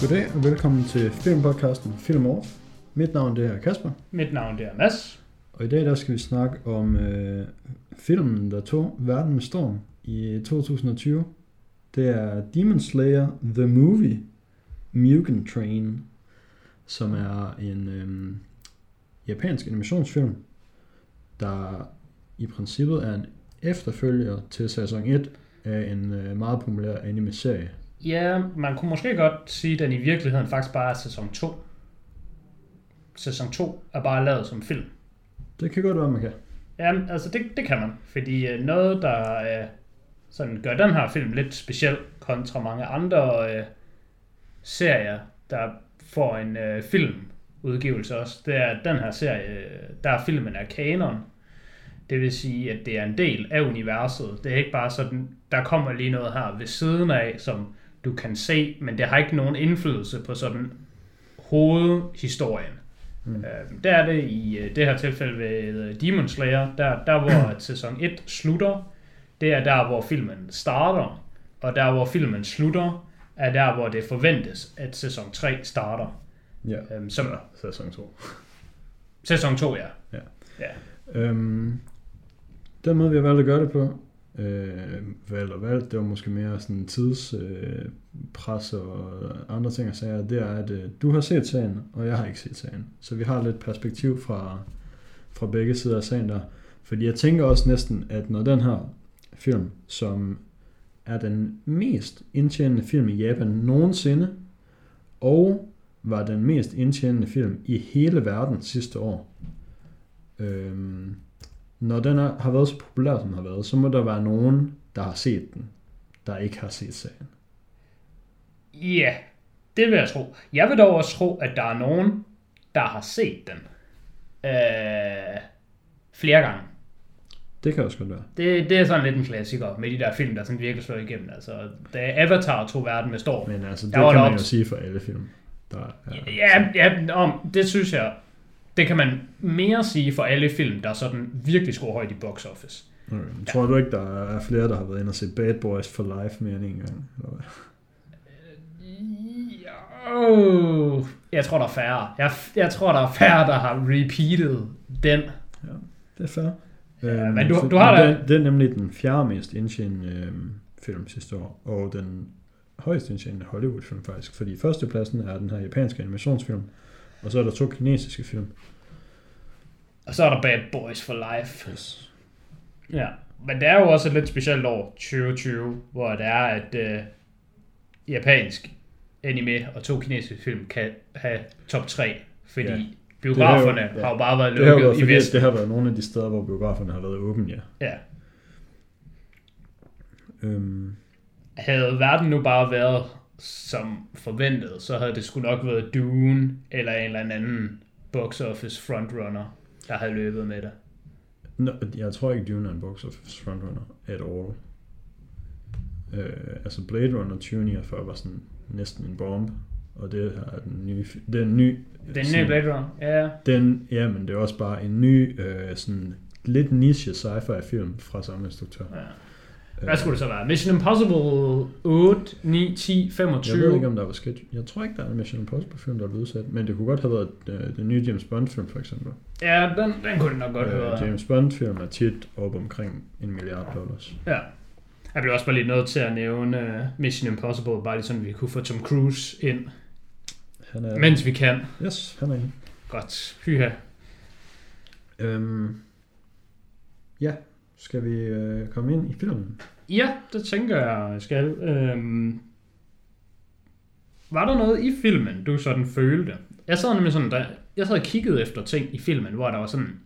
Goddag og velkommen til filmpodcasten Film Off. Mit navn det er Kasper, Mit navn det er Mads. og i dag der skal vi snakke om øh, filmen, der tog verden med storm i 2020. Det er Demon Slayer The Movie Mugen Train, som er en øh, japansk animationsfilm, der i princippet er en efterfølger til sæson 1 af en øh, meget populær anime-serie. Ja, man kunne måske godt sige, at den i virkeligheden faktisk bare er sæson 2. Sæson 2 er bare lavet som film. Det kan godt være, man kan. Ja, altså det, det kan man. Fordi øh, noget, der øh, sådan gør den her film lidt speciel kontra mange andre øh, serier, der får en øh, filmudgivelse også, det er, at den her serie, øh, der er filmen er kanon. Det vil sige, at det er en del af universet. Det er ikke bare sådan, der kommer lige noget her ved siden af, som du kan se, men det har ikke nogen indflydelse på sådan hovedhistorien. Mm. Øh, der er det i øh, det her tilfælde ved øh, Demon Slayer, der, der hvor at sæson 1 slutter, det er der, hvor filmen starter, og der, hvor filmen slutter, er der, hvor det forventes, at sæson 3 starter. Ja, Øhm, som sæson 2. sæson 2, ja. Ja. ja. Øhm, den måde, vi har valgt at gøre det på, øh, valg og valg, det var måske mere sådan tidspres øh, pres og andre ting at sige, det er, at øh, du har set sagen, og jeg har ikke set sagen. Så vi har lidt perspektiv fra, fra begge sider af sagen der. Fordi jeg tænker også næsten, at når den her film, som er den mest indtjenende film i Japan nogensinde, og var den mest indtjenende film i hele verden sidste år, øhm, når den er, har været så populær, som den har været, så må der være nogen, der har set den, der ikke har set serien. Ja, det vil jeg tro. Jeg vil dog også tro, at der er nogen, der har set den øh, flere gange. Det kan også godt være. Det, det er sådan lidt en klassiker med de der film, der sådan virkelig slår igennem. Altså, da Avatar tog verden med storm. Men altså, det Der kan man jo sige for alle film. Der er, Ja, ja om, det synes jeg, det kan man mere sige for alle film, der sådan virkelig scorer højt i box office. Okay. Tror du ikke, der er flere, der har været inde og se Bad Boys for Life mere end en gang? Eller? Oh, jeg tror, der er færre. Jeg, jeg tror, der er færre, der har repeated den. Det er fair. Ja, men du- du har da- det, er nemlig den fjerde mest indtjenende øhm, film sidste år, og den højst indtjenende Hollywood-film faktisk, fordi førstepladsen er den her japanske animationsfilm, og så er der to kinesiske film. Og så er der Bad Boys for Life. Yes. Ja, men det er jo også et lidt specielt år, 2020, hvor det er, at øh, japansk anime og to kinesiske film kan have top 3, fordi Ja. biograferne er jo- ja. har jo bare været Det har, lukket været, i fordi, Vesten. det har været nogle af de steder, hvor biograferne har været åbne, ja. Ja. Øhm, Havde verden nu bare været som forventet, så havde det sgu nok været Dune eller en eller anden box office frontrunner, der havde løbet med det. no, jeg tror ikke, Dune er en box office frontrunner at all. Øh, altså Blade Runner 2049 var sådan næsten en bombe, og det her er den nye, den nye, Den sådan- nye Blade Runner, ja. Den, ja, men det er også bare en ny, øh, sådan lidt niche sci-fi film fra samme instruktør. ja. Hvad skulle det så være? Mission Impossible 8, 9, 10, 25? Jeg ved ikke, om der var skidt. Jeg tror ikke, der er en Mission Impossible film, der er blevet udsat, men det kunne godt have været øh, den nye James Bond film, for eksempel. Ja, den, den kunne det nok godt høre. Øh, James Bond film er tit op omkring en milliard dollars. Ja. Jeg bliver også bare lige nødt til at nævne uh, Mission Impossible, bare lige sådan, vi kunne få Tom Cruise ind, Han er, mens vi kan. Yes, han er inde. Godt. Hyha. Øhm, ja, skal vi øh, komme ind i filmen? Ja, det tænker jeg, jeg skal. Øhm, var der noget i filmen, du sådan følte? Jeg sad nemlig sådan, der, jeg sad og kiggede efter ting i filmen, hvor der var sådan,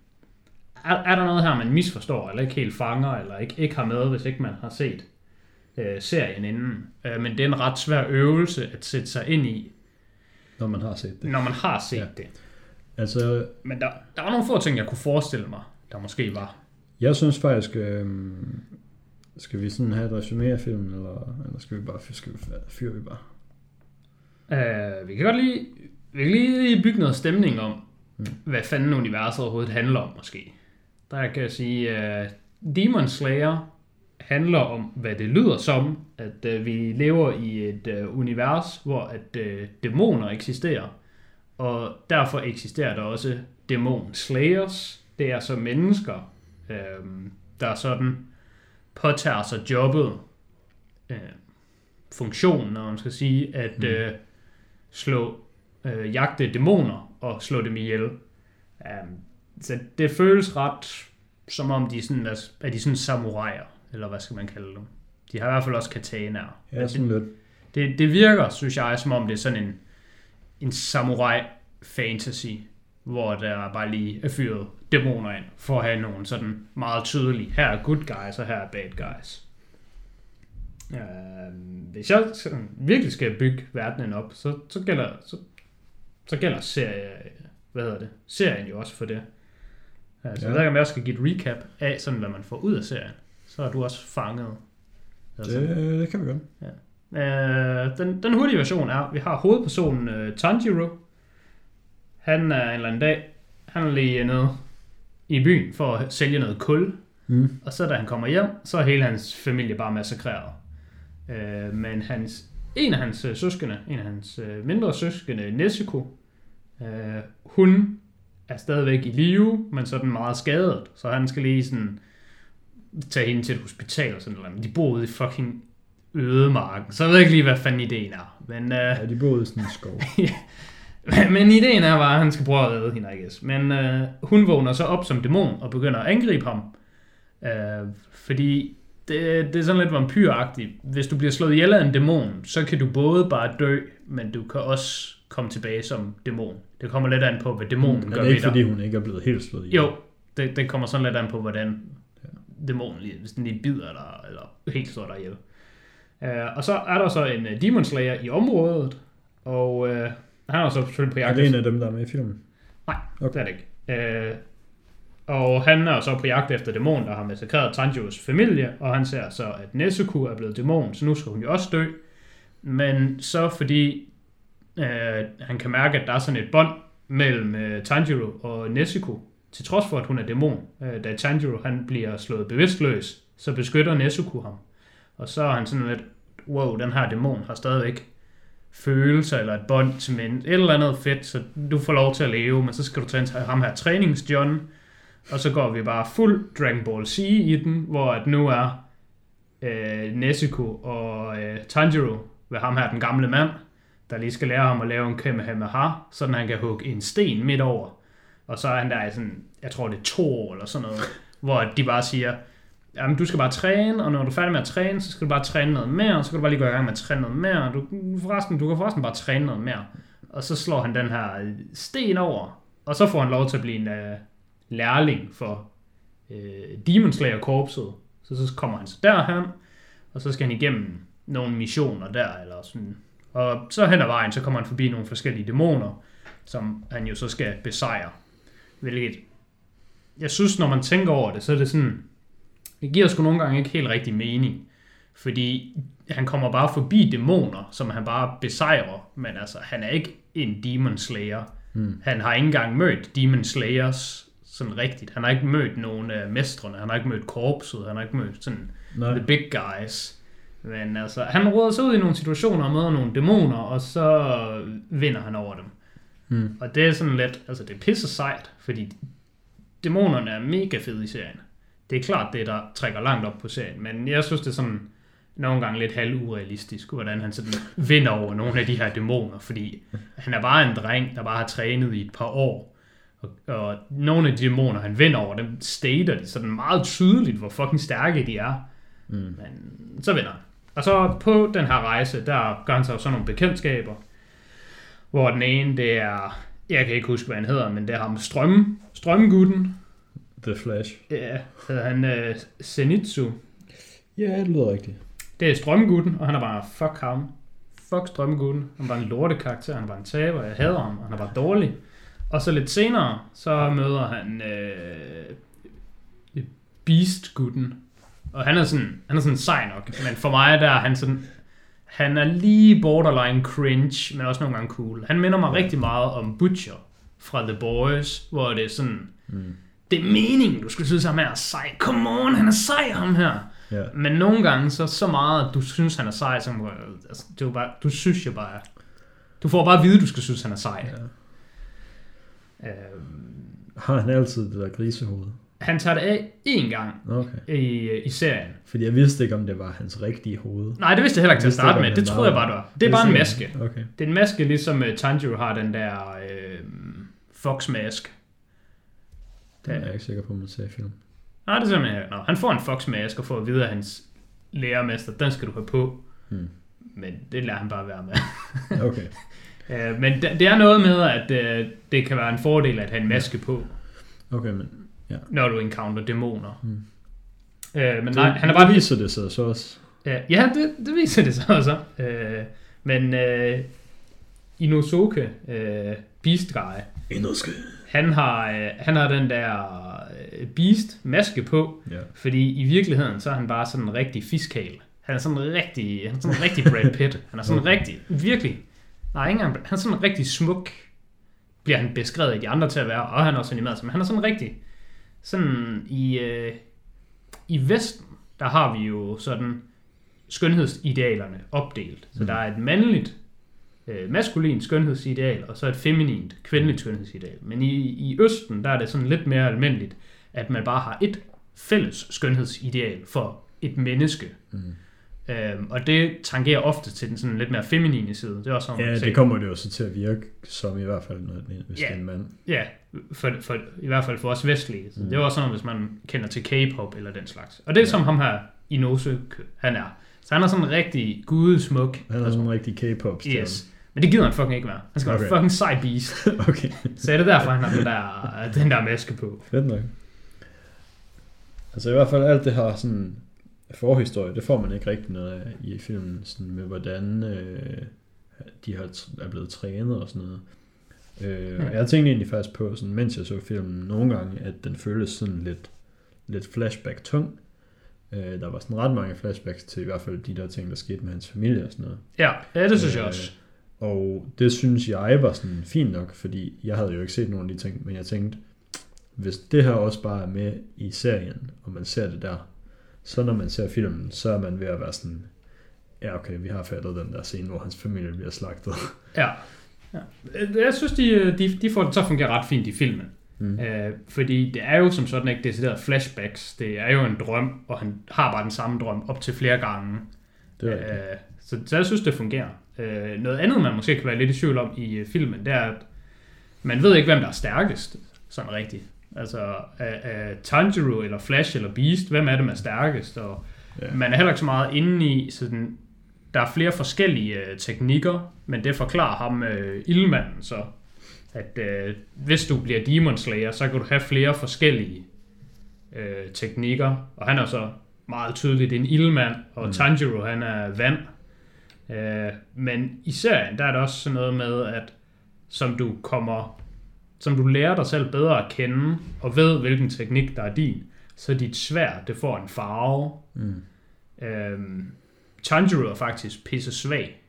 er, er der noget her, man misforstår, eller ikke helt fanger, eller ikke, ikke har med, hvis ikke man har set øh, serien inden. Øh, men det er en ret svær øvelse at sætte sig ind i, Når man har set det. når man har set Ja. det. Altså, Men der, der var nogle få ting, jeg kunne forestille mig, der måske var. Jeg synes faktisk, øh, skal vi sådan have et resumé af filmen, eller, eller skal vi bare skal vi, fyre vi bare? Uh, vi kan godt lige, vi kan lige bygge noget stemning om, Mm. hvad fanden universet overhovedet handler om, måske. Der kan jeg sige, uh, Demon Slayer handler om, hvad det lyder som, at øh, vi lever i et øh, univers, hvor at øh, dæmoner eksisterer. Og derfor eksisterer der også dæmon slayers. Det er så mennesker, øh, der sådan påtager sig jobbet, øh, funktionen, når man skal sige, at mm. øh, slå, øh, jagte dæmoner og slå dem ihjel. Um, så det føles ret som om de sådan, er, er de sådan samuraier, eller hvad skal man kalde dem. De har i hvert fald også katanaer. Ja, sådan lidt. Det, det virker, synes jeg, som om det er sådan en, en samurai fantasy, hvor der bare lige er fyret dæmoner ind, for at have nogen sådan meget tydelige, her er good guys, og her er bad guys. Uh, hvis jeg sådan virkelig skal bygge verdenen op, så, så gælder, så, så gælder serie, hvad hedder det, serien jo også for det. Altså, ja. jeg ved ikke, om jeg også skal give et recap af, sådan, hvad man får ud af serien. Så er du også fanget. Altså. Det, det kan vi godt. Ja. Uh, den, den hurtige version er, vi har hovedpersonen uh, Tanjiro. Han er en eller anden dag, han er lige nede i byen for at sælge noget kul. Mm. Og så da han kommer hjem, så er hele hans familie bare massakreret. Uh, men hans, en af hans søskende, en af hans uh, mindre søskende, Nezuko, uh, hun er stadigvæk i live, men så er den meget skadet. Så han skal lige sådan tage hende til et hospital og sådan noget. De bor ude i fucking ødemarken, så jeg ved ikke lige, hvad fanden ideen er. Men, uh, ja, de bor ude i sådan en skov. men ideen er bare, at han skal prøve at redde hende, I guess. Men uh, hun vågner så op som dæmon og begynder at angribe ham. Uh, fordi det, det er sådan lidt vampyragtigt. Hvis du bliver slået ihjel af en dæmon, så kan du både bare dø, men du kan også komme tilbage som dæmon. Det kommer lidt an på, hvad dæmonen gør ved dig. Er det ikke, fordi hun ikke er blevet helt slået ihjel? Jo, det, det kommer sådan lidt an på, hvordan dæmonen lige, hvis den lige bider dig, eller helt slår dig ihjel. Uh, og så er der så en uh, Demon Slayer i området, og uh, han er så selvfølgelig på jagt. Er det en af dem, der er med i filmen? Nej, okay. det er det ikke. Uh, og han er så på jagt efter dæmonen, der har massakreret Tanjiros familie, og han ser så, at Nezuko er blevet dæmon, så nu skal hun jo også dø. Men så fordi uh, han kan mærke, at der er sådan et bånd mellem uh, Tanjiro og Nezuko, til trods for, at hun er dæmon, øh, da Tanjiro han bliver slået bevidstløs, så beskytter Nezuko ham. Og så er han sådan lidt, wow, den her dæmon har stadigvæk følelser eller et bånd til men et eller andet fedt, så du får lov til at leve, men så skal du tage ham her trænings John, og så går vi bare fuld Dragon Ball Z i den, hvor at nu er øh, Nezuko og øh, Tanjiro ved ham her, den gamle mand, der lige skal lære ham at lave en Kamehameha, så han kan hugge en sten midt over. Og så er han der i sådan, jeg tror det er to år eller sådan noget, hvor de bare siger, jamen du skal bare træne, og når du er færdig med at træne, så skal du bare træne noget mere, og så kan du bare lige gå i gang med at træne noget mere, du, forresten, du kan forresten bare træne noget mere. Og så slår han den her øh, sten over, og så får han lov til at blive en uh, lærling for øh, uh, Demon Slayer korpset. Så, så kommer han så derhen, og så skal han igennem nogle missioner der, eller sådan. Og så hen ad vejen, så kommer han forbi nogle forskellige dæmoner, som han jo så skal besejre. Hvilket, jeg synes, når man tænker over det, så er det sådan, det giver sgu nogle gange ikke helt rigtig mening. Fordi han kommer bare forbi dæmoner, som han bare besejrer, men altså, han er ikke en Demon Slayer. Hmm. Han har ikke engang mødt Demon Slayers sådan rigtigt. Han har ikke mødt nogen af mestrene, han har ikke mødt korpset, han har ikke mødt sådan Nej. the big guys. Men altså, han råder sig ud i nogle situationer og møder nogle dæmoner, og så vinder han over dem. Mm. Og det er sådan lidt, altså det er pisse sejt, fordi dæmonerne er mega fede i serien. Det er klart det, der trækker langt op på serien, men jeg synes, det er sådan nogle gange lidt halvurealistisk, hvordan han sådan vinder over nogle af de her dæmoner, fordi han er bare en dreng, der bare har trænet i et par år. Og, og nogle af de dæmoner, han vinder over, dem stater de sådan meget tydeligt, hvor fucking stærke de er. Mm. Men så vinder han. Og så på den her rejse, der gør han sig sådan nogle bekendtskaber, hvor den ene, det er, jeg kan ikke huske, hvad han hedder, men det er ham Strøm, Strømgutten. The Flash. Ja, hedder han uh, Zenitsu. Ja, det lyder rigtigt. Det er Strømgutten, og han er bare, fuck ham. Fuck Strømgutten. Han var en lortekarakter, han var en taber, jeg hader ham, han er bare dårlig. Og så lidt senere, så møder han uh, Beast-gutten. Og han er sådan, han er sådan sej nok, men for mig der er han sådan, han er lige borderline cringe, men også nogle gange cool. Han minder mig ja. rigtig meget om Butcher fra The Boys, hvor det er sådan, mm. Det er meningen, du skal synes, ham er sej. Come on, han er sej, ham her. Ja. Men nogle gange så så meget, at du synes, han er sej, så må- altså, det er bare, du synes jo bare, du får bare at vide, at du skal synes, han er sej. ja. Øh, Har han altid det der grisehoved? han tager det af én gang Okay. i, i serien. Fordi jeg vidste ikke, om det var hans rigtige hoved. Nej, det vidste jeg heller ikke til at starte med. Det troede jeg bare, det var. Det er bare en maske. Okay. Det er en maske, ligesom uh, Tanjiro har den der øh, Fox-mask. Det er jeg ikke sikker på, om man ser i film. Nej, det er simpelthen... Nå, han får en Fox-mask og får at vide af hans lærermester, den skal du have på. Hmm. Men det lader han bare være med. Okay. Øh, men det, er noget med, at øh, det kan være en fordel at have en maske på, Okay, men når du encounter dæmoner. Hmm. Øh, men det, nej, han er bare... det viser det sig så også. Ja, ja det, det viser det sig også. Øh, men øh, Inosuke, øh, Beast Guy, Inderske. Han har, øh, han har den der øh, Beast maske på, Ja. fordi i virkeligheden så er han bare sådan en rigtig fiskal. Han er sådan en rigtig, han er sådan en rigtig Brad Pitt. Han er sådan en rigtig, virkelig, nej ikke engang, han er sådan en rigtig smuk, bliver han beskrevet i de andre til at være, og han er også animeret som, han er sådan en rigtig, sådan i, øh, i Vesten, der har vi jo sådan skønhedsidealerne opdelt. Så Mm. der er et mandligt, øh, maskulint skønhedsideal, og så et feminint, kvindeligt skønhedsideal. Men i, i Østen, der er det sådan lidt mere almindeligt, at man bare har et fælles skønhedsideal for et menneske. Mm. Øhm, og det tangerer ofte til den sådan lidt mere feminine side. Det er også sådan, Ja, det kommer det jo så til at virke som i hvert fald, når det, hvis Ja. det er en mand. Ja, for, for, i hvert fald for os vestlige. Så Mm. Det er også sådan, hvis man kender til K-pop eller den slags. Og det er Ja. som ham her, Inose, han er. Så han er sådan en rigtig gudesmuk. Han er sådan en rigtig K-pop stjerne. Yes. Men det gider han fucking ikke være. Han skal okay. være fucking sej beast. okay, Så er det derfor, han har den der, den der maske på. fedt nok. Altså i hvert fald alt det har sådan forhistorie, det får man ikke rigtig noget af i filmen, sådan med hvordan øh, de har, er blevet trænet og sådan noget. Øh, Ja. og jeg tænkte egentlig faktisk på, sådan, mens jeg så filmen nogle gange, at den føltes sådan lidt, lidt flashback-tung. Øh, der var sådan ret mange flashbacks til i hvert fald de der ting, der skete med hans familie og sådan noget. Ja, ja det synes jeg Øh, også. Og det synes jeg var sådan fint nok, fordi jeg havde jo ikke set nogen af de ting, men jeg tænkte, hvis det her også bare er med i serien, og man ser det der, så når man ser filmen, så er man ved at være sådan, ja okay, vi har fattet den der scene, hvor hans familie bliver slagtet. Ja. ja. Jeg synes, de, de, de får det til at fungere ret fint i filmen. Mm. Øh, fordi det er jo som sådan ikke decideret flashbacks. Det er jo en drøm, og han har bare den samme drøm op til flere gange. Det er Øh, så, så jeg synes, det fungerer. Øh, noget andet, man måske kan være lidt i tvivl om i øh, filmen, det er, at man ved ikke, hvem der er stærkest, sådan rigtigt. Altså, er, er Tanjiro eller Flash eller Beast, hvem er det, der er stærkest? Og Ja. man er heller ikke så meget inde i, sådan, der er flere forskellige øh, teknikker, men det forklarer ham, øh, ildmanden, så at øh, hvis du bliver Demon Slayer, så kan du have flere forskellige øh, teknikker, og han er så meget tydeligt en ildmand, og mm. Tanjiro han er vand. Øh, men i serien, der er der også sådan noget med, at som du kommer, som du lærer dig selv bedre at kende, og ved hvilken teknik der er din, så dit svær, det får en farve. Mm. Øhm, Tanjiro er faktisk pisse svag.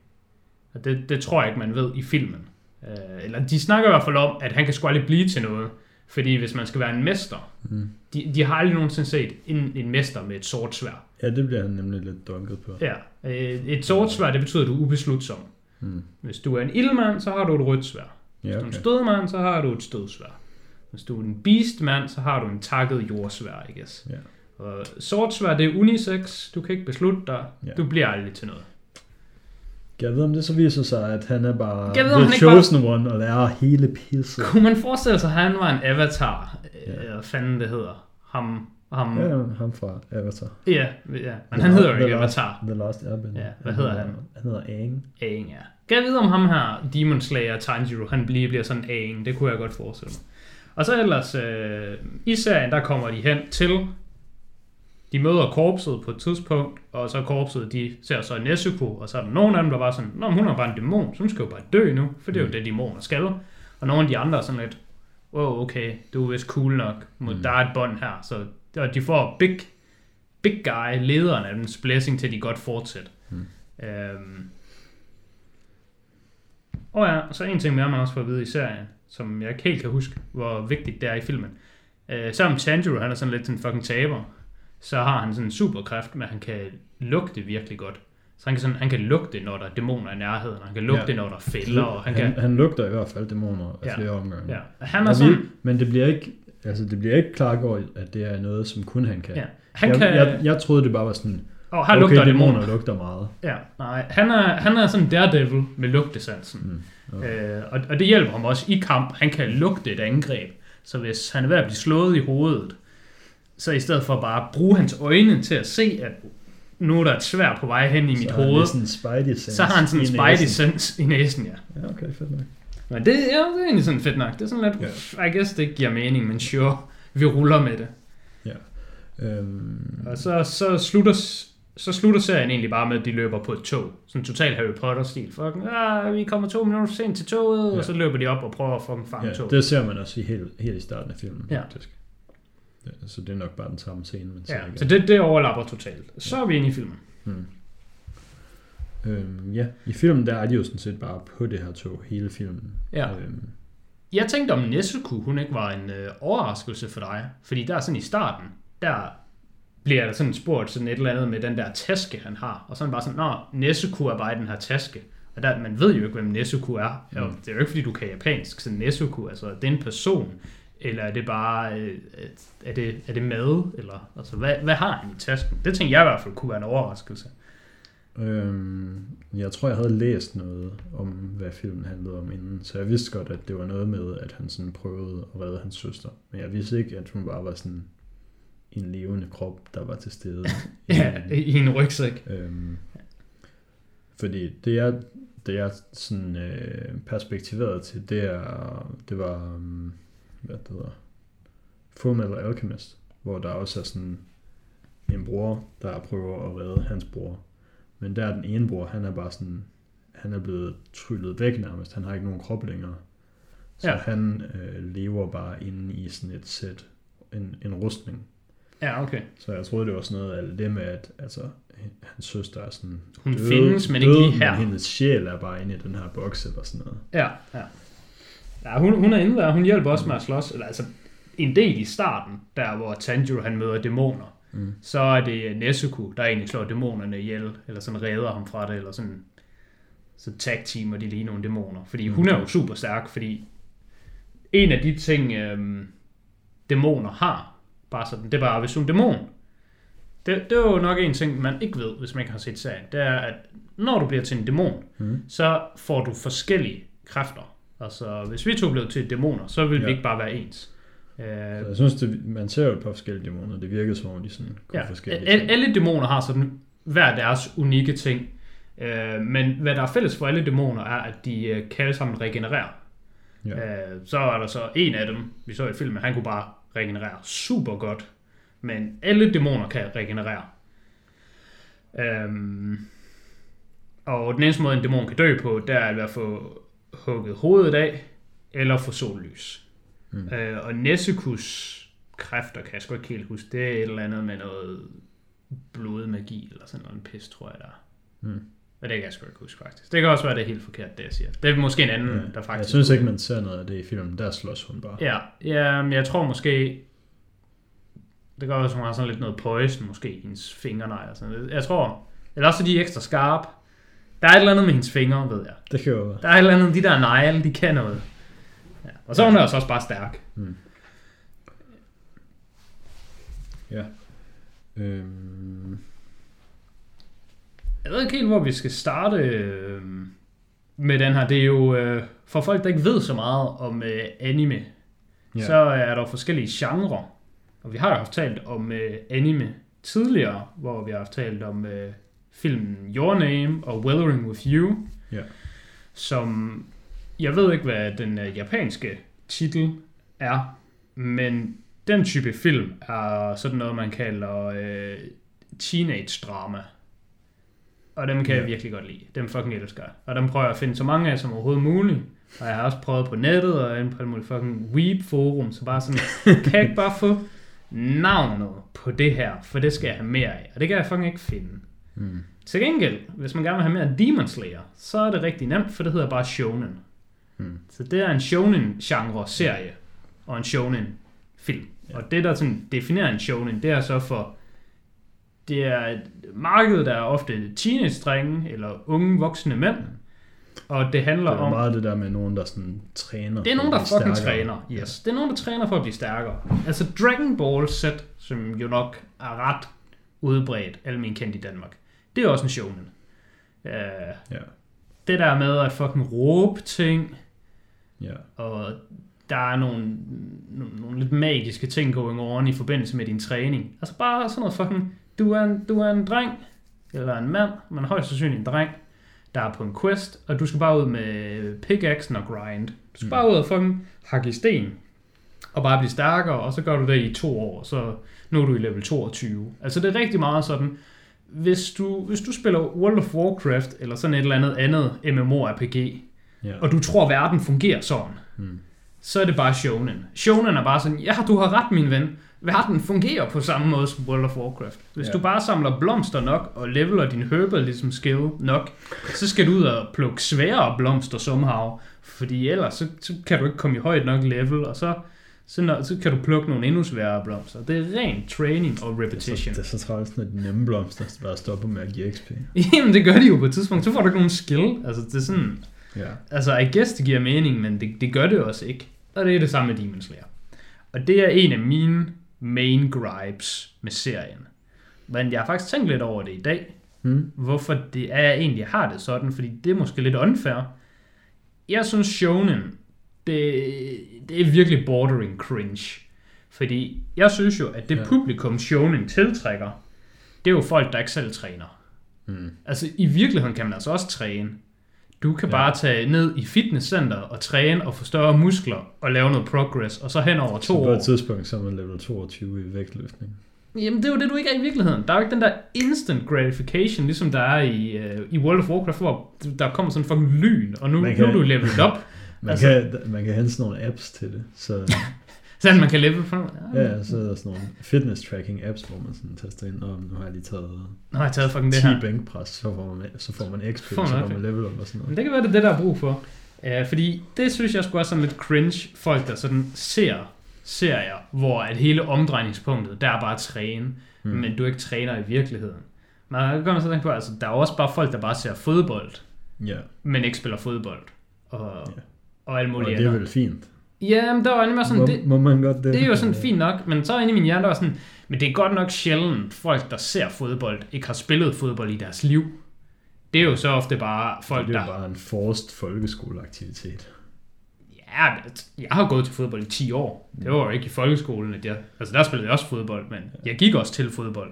Og det, det tror jeg ikke, man ved i filmen. Øh, eller de snakker i hvert fald om, at han kan sgu aldrig blive til noget. Fordi hvis man skal være en mester, Mm. de, de har aldrig nogensinde set en, en mester med et sort svær. Ja, det bliver han nemlig lidt dunket på. Ja, et sort svær, det betyder, at du er ubeslutsom. Mm. Hvis du er en ildmand, så har du et rødt svær. Hvis Ja, du er en okay. stødmand, så har du et stødsvær. Hvis du er en beastmand, så har du en takket jordsvær, I guess. Ja. Og sort svær, det er unisex. Du kan ikke beslutte dig. Ja. Du bliver aldrig til noget. Jeg ved, om det så viser sig, at han er bare Jeg ved, the han ikke bare- chosen one, og lærer hele pisset. Kunne man forestille sig, at han var en avatar? Ja. Ja. Hvad fanden det hedder? Ham, ham. Ja, ham fra Avatar. ja, ja. Men han hedder jo ikke Avatar. The Last Airbender. Ja, hvad hedder han? Han hedder Aang. Aang, ja. Kan jeg vide om ham her, Demon Slayer Tanjiro, han bliver, bliver sådan Aang? Det kunne jeg godt forestille mig. Og så ellers, øh, i serien, der kommer de hen til, de møder korpset på et tidspunkt, og så korpset, de ser så Nezuko, og så er der nogen af dem, der bare sådan, Nå, hun er bare en dæmon, så hun skal jo bare dø nu, for det er jo Mm. det, dæmoner skal. Og nogle af de andre er sådan lidt, wow, okay, du er vist cool nok, Mm. mm. der er et bånd her, så og de får big, big guy, lederen af dens blessing, til de godt fortsætter. Mm. Øhm, og ja, så en ting mere, man også får at vide i serien, som jeg ikke helt kan huske, hvor vigtigt det er i filmen. Øh, selvom Tanjiro, han er sådan lidt en fucking taber, så har han sådan en superkræft, men han kan lugte virkelig godt. Så han kan, sådan, han kan lugte, når der er dæmoner i nærheden, han kan lugte, Ja. når der er fælder, og han han, kan... han lugter i hvert fald dæmoner af Ja. flere omgange. Ja, han er sådan... men det bliver ikke, altså det bliver ikke klargjort, at det er noget, som kun han kan. Ja, han jeg, kan... jeg, jeg, troede, det bare var sådan, og her okay, lugter dæmoner dæmoner. lugter meget. Ja, nej. Han er, han er sådan daredevil med lugtesansen. Mm. Øh, og, og det hjælper ham også i kamp. Han kan lugte et angreb. Så hvis han er ved at blive slået i hovedet, så i stedet for bare at bruge hans øjne til at se, at nu er der et svær på vej hen i mit så han hoved, sådan så har han sådan en spidey sense i næsen, ja. Ja, okay, fedt nok. Men det, ja, det er egentlig sådan fedt nok. Det er sådan lidt, I guess det ikke giver mening, men sure, vi ruller med det. Øhm, Og så, så, slutter, så slutter serien egentlig bare med, at de løber på et tog. Sådan total Harry Potter-stil. Fucking, ah, vi kommer to minutter sent til toget, Ja. og så løber de op og prøver at fucking fange ja, toget. det ser man også i helt, helt i starten af filmen, Ja. faktisk. Ja, så det er nok bare den samme scene, man ser Ja, igen. så det, det overlapper totalt. Så er vi inde i filmen. Hmm. Øhm, ja, i filmen der er de jo sådan set bare på det her tog hele filmen. Ja. Øhm, Jeg tænkte, om Nesuku, hun ikke var en øh, overraskelse for dig. Fordi der er sådan i starten, der bliver der sådan spurgt sådan et eller andet med den der taske, han har. Og så han bare sådan, nå, Nesuku er bare i den her taske. Og der, man ved jo ikke, hvem Nesuku er. Mm. Det er jo ikke, fordi du kan japansk. Så Nesuku, altså, det er en person. Eller er det bare, øh, er det, er det mad? Eller, altså, hvad, hvad har han i tasken? Det tænkte jeg i hvert fald kunne være en overraskelse. Øhm, jeg tror, jeg havde læst noget om, hvad filmen handlede om inden, så jeg vidste godt, at det var noget med, at han sådan prøvede at redde hans søster. Men jeg vidste ikke, at hun bare var sådan en levende krop, der var til stede. i Ja, en- i en rygsæk. Øhm, fordi det er, det er sådan øh, perspektiveret til, det er, det var, um, hvad det hedder, Fullmetal Alchemist, hvor der også er sådan en bror, der prøver at redde hans bror. Men der er den ene bror, han er bare sådan, han er blevet tryllet væk nærmest, han har ikke nogen krop længere. Så Ja. han øh, lever bare inde i sådan et sæt, en, en rustning. Ja, okay. Så jeg troede, det var sådan noget af det med, at altså, hans søster er sådan Hun findes, men ikke død, lige her. Men hendes sjæl er bare inde i den her boks eller sådan noget. Ja, ja. Ja, hun, hun er inde der. Hun hjælper også med at slås. Eller, altså, en del i starten, der hvor Tanjiro han møder dæmoner, Mm. så er det Nezuko, der egentlig slår dæmonerne ihjel, eller sådan redder ham fra det, eller sådan, så tag-teamer de lige nogle dæmoner. Fordi hun er jo super stærk, fordi en af de ting, øhm, dæmoner har, bare sådan, det er bare, hvis du er en dæmon, det, det er jo nok en ting, man ikke ved, hvis man ikke har set serien, det er, at når du bliver til en dæmon, Mm. så får du forskellige kræfter. Altså, hvis vi to blev til dæmoner, så ville ja. vi ikke bare være ens. Øh, Så jeg synes, det, man ser jo et par forskellige dæmoner. Det virkede som om, de sådan kunne ja. forskellige Alle, ting. alle dæmoner har sådan hver deres unikke ting. Øh, men hvad der er fælles for alle dæmoner, er, at de øh, kan alle sammen regenerere. Ja. Øh, så er der så en af dem, vi så i filmen, han kunne bare regenerere super godt. Men alle dæmoner kan regenerere. Øhm, og den eneste måde, en dæmon kan dø på, det er at få hugget hovedet af, eller få sollys. Mm. Øh, og Nezukus kræfter, kan jeg sgu ikke helt huske, det er et eller andet med noget blodmagi, eller sådan noget en pis, tror jeg der er. Mm. Og det kan jeg sgu ikke huske, faktisk. Det kan også være, det er helt forkert, det jeg siger. Det er måske en anden, Ja. der faktisk... Jeg synes ikke, man ser noget af det i filmen. Der slås hun bare. Ja, ja men jeg tror måske... Det kan også, hun har sådan lidt noget poison, måske i hendes fingernegl og sådan noget. Jeg tror... Eller også er de ekstra skarpe. Der er et eller andet med hendes fingre, ved jeg. Det kan jo være. Der er et eller andet, de der negle, de kan noget. Ja. Og så er hun altså også bare stærk. Mm. Ja. Øhm, Jeg ved ikke helt, hvor vi skal starte øh, med den her. Det er jo øh, for folk, der ikke ved så meget om øh, anime, ja. så er der forskellige genrer. Og vi har jo haft talt om øh, anime tidligere, hvor vi har haft talt om øh, filmen Your Name og Weathering With You, Ja. som jeg ved ikke, hvad den øh, japanske titel er, men den type film er sådan noget, man kalder øh, teenage-drama. Og dem kan ja. jeg virkelig godt lide. Dem fucking elsker jeg. Og dem prøver jeg at finde så mange af som overhovedet muligt. Og jeg har også prøvet på nettet og inde på alle mulige fucking weeb forum, så bare sådan, kan jeg ikke bare få navnet på det her, for det skal jeg have mere af. Og det kan jeg fucking ikke finde. Mm. Til gengæld, hvis man gerne vil have mere Demon Slayer, så er det rigtig nemt, for det hedder bare shonen. Mm. Så det er en shonen-genre serie og en shonen film. Ja. Og det, der sådan definerer en shonen, det er så for det er et marked, der er ofte teenage-drenge eller unge voksne mænd. Og det handler Det er om... meget det der med nogen, der sådan træner. Det er nogen, der fucking stærkere. træner. Yes. Det er nogen, der træner for at blive stærkere. Altså Dragon Ball Z, som jo nok er ret udbredt, almen kendt i Danmark, det er også en shonen. Uh, Ja, det der med at fucking råbe ting, ja. og der er nogle, nogle, nogle lidt magiske ting going on i forbindelse med din træning. Altså bare sådan noget fucking, du er en, du er en dreng, eller en mand, men højst sandsynligt en dreng, der er på en quest, og du skal bare ud med pickaxen og grind. Du skal Mm. bare ud og fucking hakke i sten, og bare blive stærkere, og så gør du det i to år, så nu er du i level 22. Altså det er rigtig meget sådan, hvis du, hvis du spiller World of Warcraft, eller sådan et eller andet andet MMORPG, ja. og du tror, verden fungerer sådan, Hmm. så er det bare shonen. Shonen er bare sådan, ja, du har ret, min ven. Verden fungerer på samme måde som World of Warcraft. Hvis Ja. du bare samler blomster nok, og leveler din herbalism skill nok, så skal du ud og plukke svære blomster somehow. Fordi ellers, så, så kan du ikke komme i højt nok level, og så, så, når, så kan du plukke nogle endnu sværere blomster. Det er ren training og Det er, repetition. så, det er så træls, når de nemme blomster bare stopper med at give XP. Jamen, det gør de jo på et tidspunkt. Så får du ikke nogen skill. Altså, det er sådan... Ja. Altså, I guess det giver mening, men det, det gør det også ikke. Og det er det samme med Demon Slayer. Og det er en af mine main gripes med serien. Men jeg har faktisk tænkt lidt over det i dag. Hmm. Hvorfor det er, jeg egentlig har det sådan, fordi det er måske lidt unfair. Jeg synes shonen, det, det er virkelig bordering cringe. Fordi jeg synes jo, at det Ja. publikum shonen tiltrækker, det er jo folk, der ikke selv træner. Hmm. Altså i virkeligheden kan man altså også træne. Du kan Ja. bare tage ned i fitnesscenter og træne og få større muskler og lave noget progress, og så hen over to Så på år. et tidspunkt, så er man level 22 i vægtløftning. Jamen det er jo det, du ikke er i virkeligheden. Der er jo ikke den der instant gratification, ligesom der er i, uh, i World of Warcraft, hvor der kommer sådan fucking lyn, og nu, Man nu kan- er du levelet op, Man, altså, kan, man kan hente sådan nogle apps til det. Så så man kan level på ja, så er der sådan nogle fitness tracking apps, hvor man sådan taster ind, og nu har jeg lige taget jeg har taget fucking 10 det her. bænkpres, så får man, så får man XP, Får man så får man level up og sådan Men noget. det kan være, det er det, der er brug for. Uh, fordi det synes jeg skulle også sådan lidt cringe, folk der sådan ser serier, hvor at hele omdrejningspunktet, der er bare at træne, Mm. men du ikke træner i virkeligheden. Men jeg kan så tænke på, altså, der er også bare folk, der bare ser fodbold, Ja, men ikke spiller fodbold. Og, Ja. ja. og alt og muligt det er vel fint. Ja, men der var nemlig sådan, må, det, må man godt det? det er jo sådan fint nok, men så inde i min hjerne, der var sådan, men det er godt nok sjældent, folk, der ser fodbold, ikke har spillet fodbold i deres liv. Det er jo så ofte bare folk, Det er der... jo bare en forced folkeskoleaktivitet. Ja, jeg har gået til fodbold i 10 år. Det var jo ikke i folkeskolen, at jeg... Altså, der spillede jeg også fodbold, men jeg gik også til fodbold.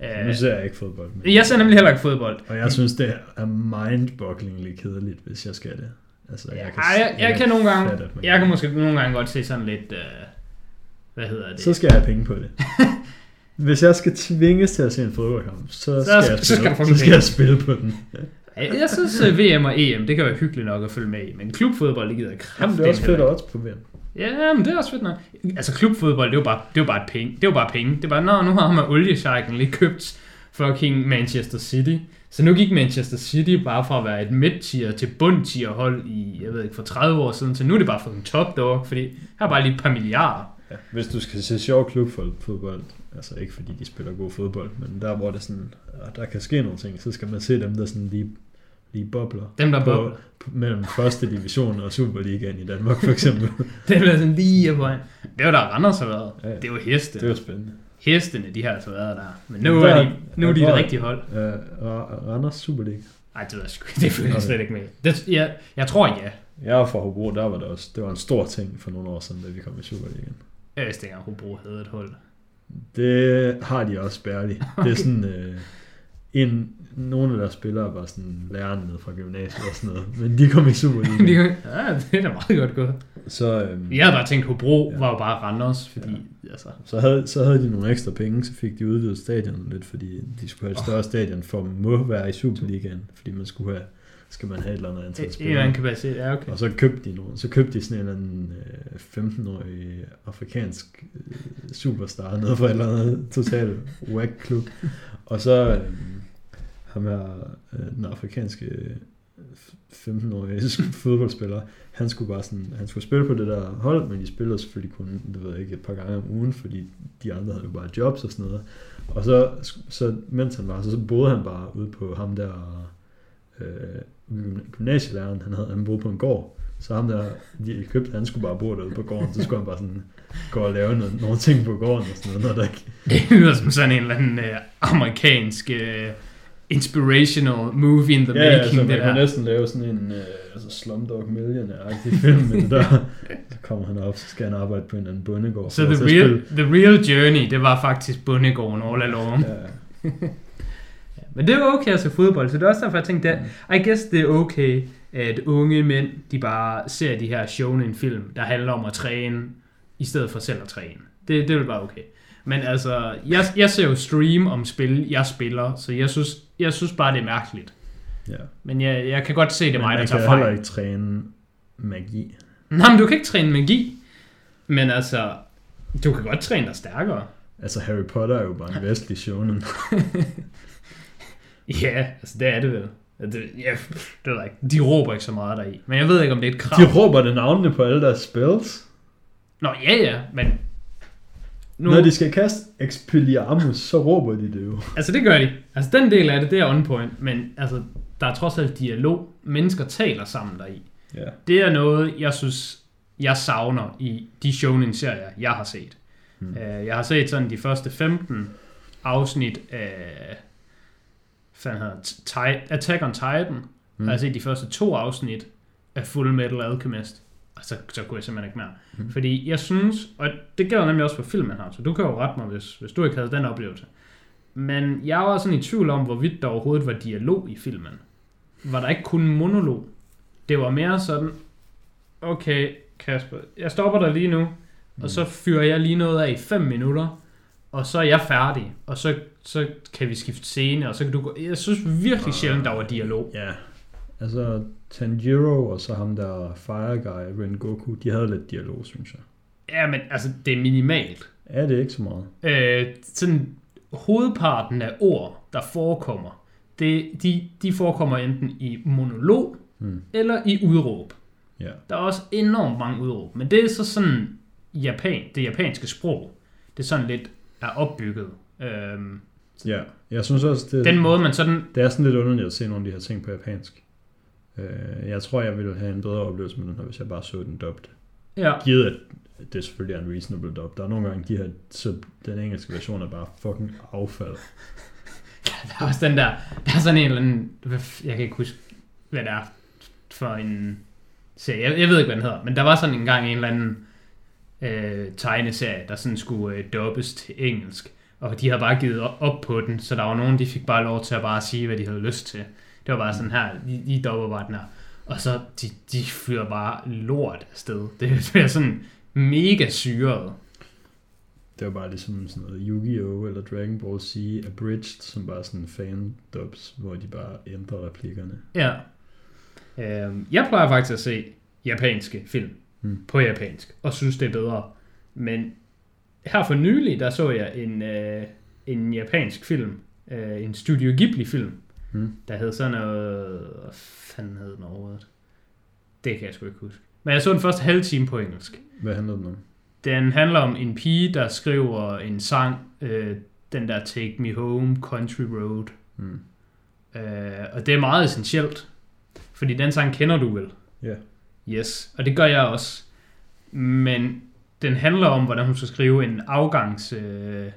Nu Uh, ser jeg ikke fodbold, men, jeg ser nemlig heller ikke fodbold. og jeg synes, det er mindbogglingly kedeligt, hvis jeg skal det. Altså, Ja, jeg jeg, jeg, jeg kan nogle gange... fatte, man Jeg kan måske nogle gange godt se sådan lidt... Uh, hvad hedder det? Så skal jeg have penge på det. Hvis jeg skal tvinges til at se en fodboldkamp, så, Så- skal, jeg så spille, skal du få så skal jeg spille på den. Jeg jeg synes, at VM og EM, det kan være hyggeligt nok at følge med i, men klubfodbold, det gider jeg Jamen, det er også fedt odds på VM. Ja, men det er også fedt nok. Altså, klubfodbold, det er jo bare, det er jo bare et penge. Det er jo bare penge. Det er bare, nå, nu har man oliesharken lige købt fucking Manchester City. Så nu gik Manchester City bare fra at være et midt-tier til bund-tier hold i, jeg ved ikke, for 30 år siden, til nu er det bare fucking top dog, fordi her er bare lige et par milliarder. Ja, hvis du skal se sjov klubfodbold, altså ikke fordi de spiller god fodbold, men der hvor det sådan, og der kan ske nogle ting, så skal man se dem, der sådan lige, lige bobler. Dem, der på, bobler. mellem første division og Superligaen i Danmark for eksempel. Det er sådan lige på. Det er jo der Randers har været. Ja, ja. Det er jo heste. det er jo spændende. Hestene, de har altså været der. Men nu Men er der- de, nu er de der- det rigtige hold. Uh, Randers Superliga. Nej, det ved jeg sgu. Det følger jeg Okay. slet ikke med. Det, jeg, jeg tror ja. Jeg var fra Hobro, der var det også, det var en stor ting for nogle år siden, da vi kom i Superligaen. Jeg vidste ikke, at Hobro havde et hold. Det har de også bærligt. Det er sådan, øh, en, nogle af deres spillere var sådan lærerne nede fra gymnasiet og sådan noget, men de kom i De, Superligaen. ja, det er da meget godt gået. Så, øhm, Jeg havde bare tænkt, Hobro Ja. var jo bare Randers, fordi ja. altså, så, havde, så havde de nogle ekstra penge, så fik de udvidet stadion lidt, fordi de skulle have et større stadion for må være i Superligaen, fordi man skulle have, skal man have et eller andet antal spillere. anden kapacitet. Ja, okay. Og så købte de nogle, så købte de sådan en eller anden øh, 15-årig afrikansk øh, superstar, noget fra et eller andet total whack klub. Og så øh, ham her, øh, den afrikanske 15-årig fodboldspiller, han skulle bare sådan, han skulle spille på det der hold, men de spillede selvfølgelig kun, det ved jeg ikke, et par gange om ugen, fordi de andre havde jo bare jobs og sådan noget. Og så, så mens han var, så, så boede han bare ude på ham der, øh, gymnasielæreren, han, havde, han boede på en gård, så ham der, de købte, han skulle bare bo derude på gården, så skulle han bare sådan gå og lave noget, nogle ting på gården og sådan noget, når der ikke... Det lyder som sådan en eller anden øh, amerikansk Øh inspirational movie in the ja, making, altså, man det kan der. næsten lave sådan en uh, altså Slumdog Millionaire-agtig film med det der. Så kommer han op, så skal han arbejde på en anden bondegård. Så the real, spille- the real journey, det var faktisk bundegården all along. Ja, Men det var okay at se fodbold, så det er også derfor, jeg tænkte, at I guess det er okay, at unge mænd, de bare ser de her shonen film, der handler om at træne, i stedet for selv at træne. Det, det vil bare okay. Men altså, jeg, jeg ser jo stream om spil, jeg spiller, så jeg synes, jeg synes bare, det er mærkeligt. ja. Men jeg, jeg kan godt se, det er mig, der man tager kan heller fejl. ikke træne magi. Nej, men du kan ikke træne magi. Men altså, du kan godt træne dig stærkere. Altså Harry Potter er jo bare en vestlig shonen. Ja, altså det er det vel. Det, ja, det ved jeg ikke. De råber ikke så meget deri. Men jeg ved ikke, om det er et krav. De råber det navnene på alle deres spells. Nå, ja, ja, men... Nu, Når de skal kaste Expelliarmus, så råber de det jo. Altså, det gør de. Altså, den del af det, det er on point. Men altså, der er trods alt dialog. Mennesker taler sammen deri. Ja. Det er noget, jeg synes, jeg savner i de shonen-serier, jeg har set. Hmm. Uh, jeg har set sådan de første 15 afsnit af hvad hedder, Attack on Titan. Hmm. Mm. Jeg har set de første to afsnit af Full Metal Alchemist. Og så, så kunne jeg simpelthen ikke mere. Mm. Mm. Fordi jeg synes, og det gælder nemlig også for filmen her, så du kan jo rette mig, hvis, hvis du ikke havde den oplevelse. Men jeg var sådan i tvivl om, hvorvidt der overhovedet var dialog i filmen. Var der ikke kun monolog? Det var mere sådan, okay Kasper, jeg stopper dig lige nu, Mm. og så fyrer jeg lige noget af i 5 minutter, og så er jeg færdig, og så, så kan vi skifte scene, og så kan du gå... Jeg synes virkelig sjældent, der var dialog. Ja. Altså Tanjiro og så ham der Fire Guy, Rengoku, de havde lidt dialog, synes jeg. Ja, men altså, det er minimalt. Er det ikke så meget? Øh, sådan, hovedparten af ord, der forekommer, det, de, de forekommer enten i monolog Hmm. eller i udråb. Ja. Der er også enormt mange udråb, men det er så sådan japan, det japanske sprog. Det er sådan lidt er opbygget. Øhm, Ja, jeg synes også, det, den måde, man sådan... det er sådan lidt underligt at se nogle af de her ting på japansk. Øh, jeg tror, jeg ville have en bedre oplevelse med den her, hvis jeg bare så den dubbed. Ja, Givet, at det selvfølgelig er en reasonable dub. Der er nogle gange, de her, så den engelske version er bare fucking affald. der er også den der... Der er sådan en eller anden... Jeg kan ikke huske, hvad det er for en serie. Jeg, jeg ved ikke, hvad den hedder, men der var sådan en gang en eller anden øh, tegneserie, der sådan skulle øh, dubbes til engelsk. Og de havde bare givet op- op på den, så der var nogen, de fik bare lov til at bare sige, hvad de havde lyst til. Det var bare sådan her, bare den her. Og så, de, de fyrer bare lort afsted. Det bliver sådan mega syret. Det var bare ligesom sådan noget Yu-Gi-Oh! eller Dragon Ball Z Abridged, som bare sådan fan dubs, hvor de bare ændrer replikkerne. Ja. Øhm, jeg plejer faktisk at se japanske film hmm. på japansk, og synes det er bedre. Men her for nylig, der så jeg en, øh, en japansk film, øh, en Studio Ghibli-film, Hmm. der hed sådan noget... Hvad fanden hed den overhovedet? Det kan jeg sgu ikke huske. Men jeg så den første halve time på engelsk. Hvad handler den om? Den handler om en pige, der skriver en sang, øh, den der Take Me Home, Country Road. Hmm. Øh, og det er meget essentielt, fordi den sang kender du vel? Ja. Yes, og det gør jeg også. Men den handler om, hvordan hun skal skrive en afgangstale øh,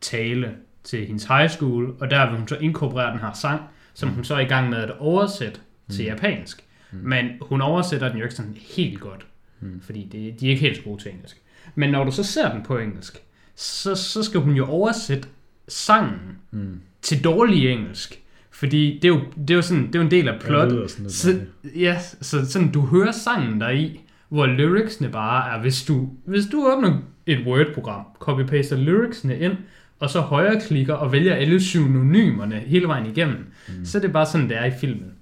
tale til hendes high school, og der vil hun så inkorporere den her sang, som hun så er i gang med at oversætte til Mm. japansk. Mm. Men hun oversætter den jo ikke sådan helt godt, Mm. fordi det, de er ikke helt så gode til engelsk. Men når du så ser den på engelsk, så, så skal hun jo oversætte sangen Hmm. til dårlig engelsk. Fordi det er jo, det er jo, sådan, det er jo en del af Ja, plot. lyder sådan Så, ja, så sådan, du hører sangen der i, hvor lyricsene bare er, hvis du, hvis du åbner et Word-program, copy-paster lyricsene ind, og så højreklikker og vælger alle synonymerne hele vejen igennem, Mm. så er det bare sådan, det er i filmen.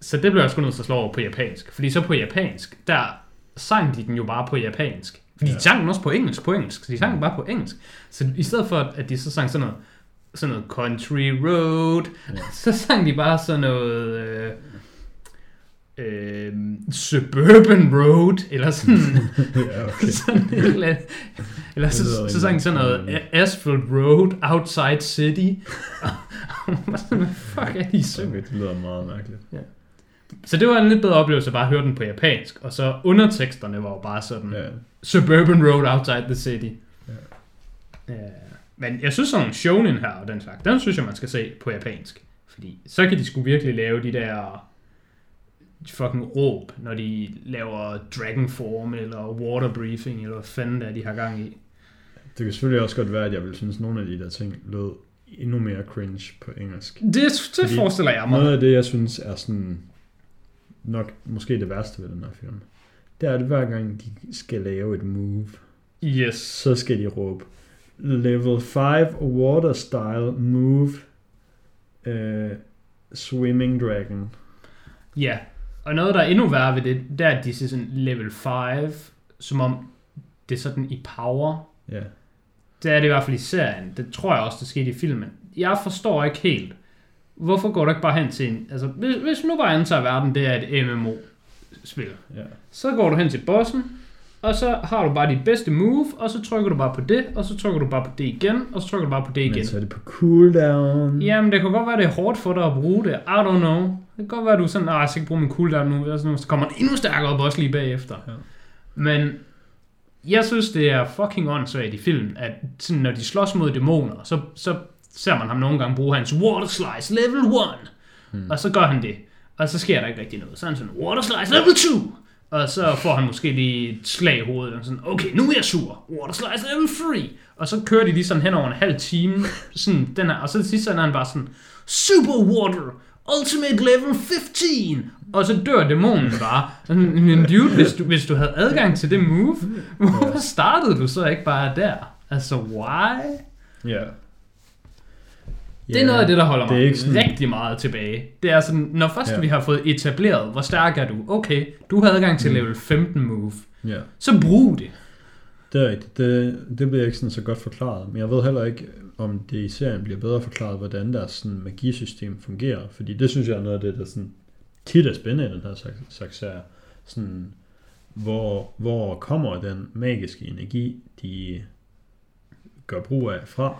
Så det bliver jeg sgu nødt til at slå over på japansk. Fordi så på japansk, der sang de den jo bare på japansk. Fordi Ja. ja. de sang den også på engelsk, på engelsk. Så de sang den bare på engelsk. Så i stedet for, at de så sang sådan noget, sådan noget country road, Ja. så sang de bare sådan noget, øh, øh, Suburban Road, eller sådan, ja, okay. sådan et eller, andet. eller så, lyder så sådan, sådan noget Asphalt Road, Outside City. Hvad fuck er de synger? Okay, det lyder meget mærkeligt. Så det var en lidt bedre oplevelse at bare høre den på japansk, og så underteksterne var jo bare sådan, Ja, Suburban Road Outside the City. Ja. Ja. Men jeg synes sådan shonen her og den slags, den synes jeg, man skal se på japansk. Fordi så kan de sgu virkelig lave de der fucking råb, når de laver Dragon Form eller Water Briefing, eller hvad fanden det er, de har gang i. det kan selvfølgelig også godt være, at jeg vil synes, at nogle af de der ting lød endnu mere cringe på engelsk. Det, det Fordi forestiller jeg mig. Noget af det, jeg synes er sådan nok måske det værste ved den her film, det er, at hver gang de skal lave et move, Yes. så skal de råbe level 5 water style move uh, swimming dragon. Ja. Og noget, der er endnu værre ved det, det er, at de sådan level 5, som om det er sådan i power. Ja. Det er det i hvert fald i serien. Det tror jeg også, der skete i filmen. Jeg forstår ikke helt, hvorfor går du ikke bare hen til en... Altså, hvis, hvis nu bare antager, verden det er et MMO-spil, Ja. så går du hen til bossen, og så har du bare dit bedste move, og så trykker du bare på det, og så trykker du bare på det igen, og så trykker du bare på det igen. Men så er det på cooldown. Jamen, det kan godt være, det er hårdt for dig at bruge det. I don't know. Det kan godt være, du er sådan, nej, jeg skal ikke bruge min cooldown nu. Og så kommer den endnu stærkere boss lige bagefter. Ja. Men jeg synes, det er fucking åndssvagt i filmen, at sådan, når de slås mod dæmoner, så, så ser man ham nogle gange bruge hans Water Slice level 1. Hmm. Og så gør han det. Og så sker der ikke rigtig noget. Så er han sådan, Water Slice level 2. Og så får han måske lige et slag i hovedet, og sådan, okay, nu er jeg sur. Water Slice level 3. Og så kører de lige sådan hen over en halv time. Sådan, den er, og så til sidst så er han bare sådan, Super Water, Ultimate Level 15. Og så dør dæmonen bare. Men dude, hvis du, hvis du havde adgang til det move, hvorfor startede du så ikke bare der? Altså, why? Ja. Det er noget af det, der holder det er mig ikke sådan- rigtig meget tilbage. Det er sådan, når først Ja. vi har fået etableret, hvor stærk er du? Okay, du har adgang til Mm. level 15 move. Ja. Så brug det. Det er rigtigt. Det, det bliver ikke sådan så godt forklaret. Men jeg ved heller ikke, om det i serien bliver bedre forklaret, hvordan deres sådan, magisystem fungerer. Fordi det synes jeg er noget af det, der sådan, tit er spændende i den her slags. Sådan, hvor, hvor kommer den magiske energi, de gør brug af fra?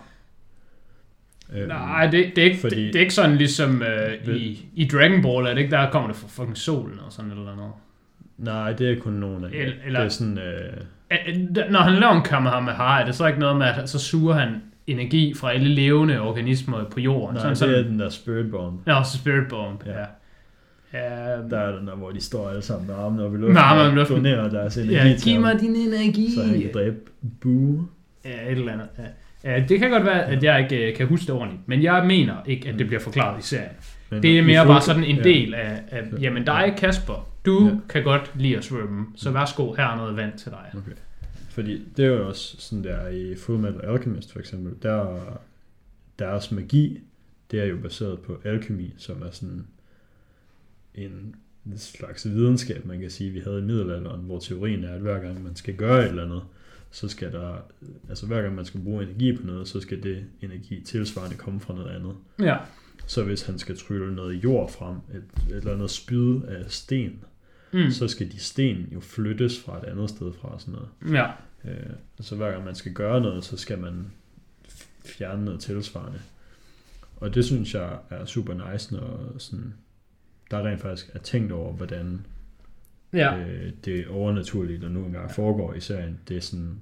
Øhm, Nej, det, det, er ikke, fordi- det, det er ikke sådan ligesom øh, Ved- i, i Dragon Ball, er det ikke der kommer det fra fucking solen og sådan eller noget. Nej, det er kun nogen af. Eller- eller- Det er sådan... Øh, Når han laver en Kamehameha, er det så ikke noget med, at så suger han energi fra alle levende organismer på jorden? nej, sådan, det sådan, er den der Spirit Bomb. Nå, så Spirit Bomb, ja. Ja. ja. Der er den der, hvor de står alle sammen med armene op i luften Med armene og donerer deres energi Ja, giv mig din energi. så han kan dræbe Boo. Ja, et eller andet. Ja. Ja, det kan godt være, at jeg ikke øh, kan huske det ordentligt, men jeg mener ikke, at det bliver forklaret i serien. Men Det er mere bare sådan en del af, af jamen dig Kasper, du Ja. kan godt lide at svømme, så værsgo, her er noget vand til dig. Okay. Fordi det er jo også sådan der i Full Metal Alchemist for eksempel, der deres magi, det er jo baseret på alkemi, som er sådan en slags videnskab, man kan sige, vi havde i middelalderen, hvor teorien er, at hver gang man skal gøre et eller andet, så skal der, altså hver gang man skal bruge energi på noget, så skal det energi tilsvarende komme fra noget andet. Ja, Så hvis han skal trylle noget jord frem, et, eller andet spyd af sten, mm. så skal de sten jo flyttes fra et andet sted fra sådan noget. ja. Øh, så hver gang man skal gøre noget, så skal man fjerne noget tilsvarende. Og det synes jeg er super nice, når sådan, der rent faktisk er tænkt over, hvordan ja. øh, det overnaturlige, der nu engang foregår i serien, det sådan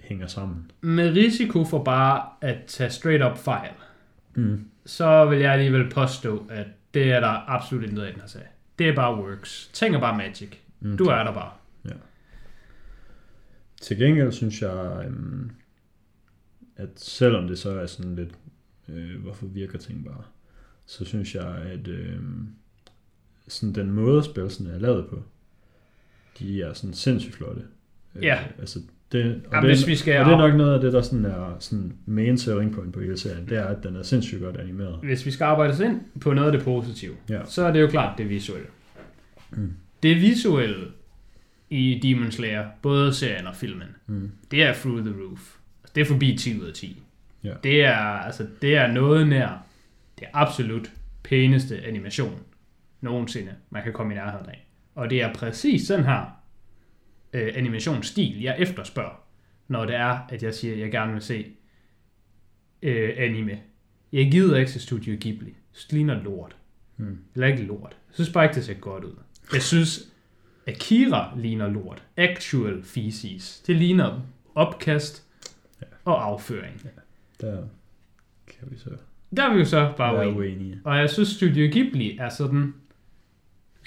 hænger sammen. Med risiko for bare at tage straight up fejl, Mm. så vil jeg alligevel påstå, at det er der absolut ikke noget i den her sag. Det er bare works. Ting er bare magic. Mm. Du er der bare. Til gengæld synes jeg, øhm, at selvom det så er sådan lidt, øh, hvorfor virker ting bare, så synes jeg, at øhm, sådan den måde spilsene er lavet på, de er sådan sindssygt flotte. Øh, Ja. altså det, og, Jamen, det, hvis vi skal, og det er nok noget af det, der sådan er sådan main selling point på hele serien, det er, at den er sindssygt godt animeret. hvis vi skal arbejde os ind på noget af det positive, Ja. så er det jo klart det visuelle. Mm. Det visuelle i Demon Slayer, både serien og filmen, Mm. det er through the roof. Det er forbi 10 ud af 10. Ja. Det, er, altså, det er noget nær det absolut pæneste animation nogensinde, man kan komme i nærheden af. Og det er præcis den her øh, animationsstil, jeg efterspørger, når det er, at jeg siger, at jeg gerne vil se øh, anime. Jeg gider ikke til Studio Ghibli. Det ligner lort. Hmm. Eller ikke lort. Jeg synes bare ikke, det ser godt ud. Jeg synes, Akira ligner lort. Actual feces. Det ligner opkast og afføring. Der kan vi så Der er vi jo så bare uenige. uenige. Og jeg synes, Studio Ghibli er sådan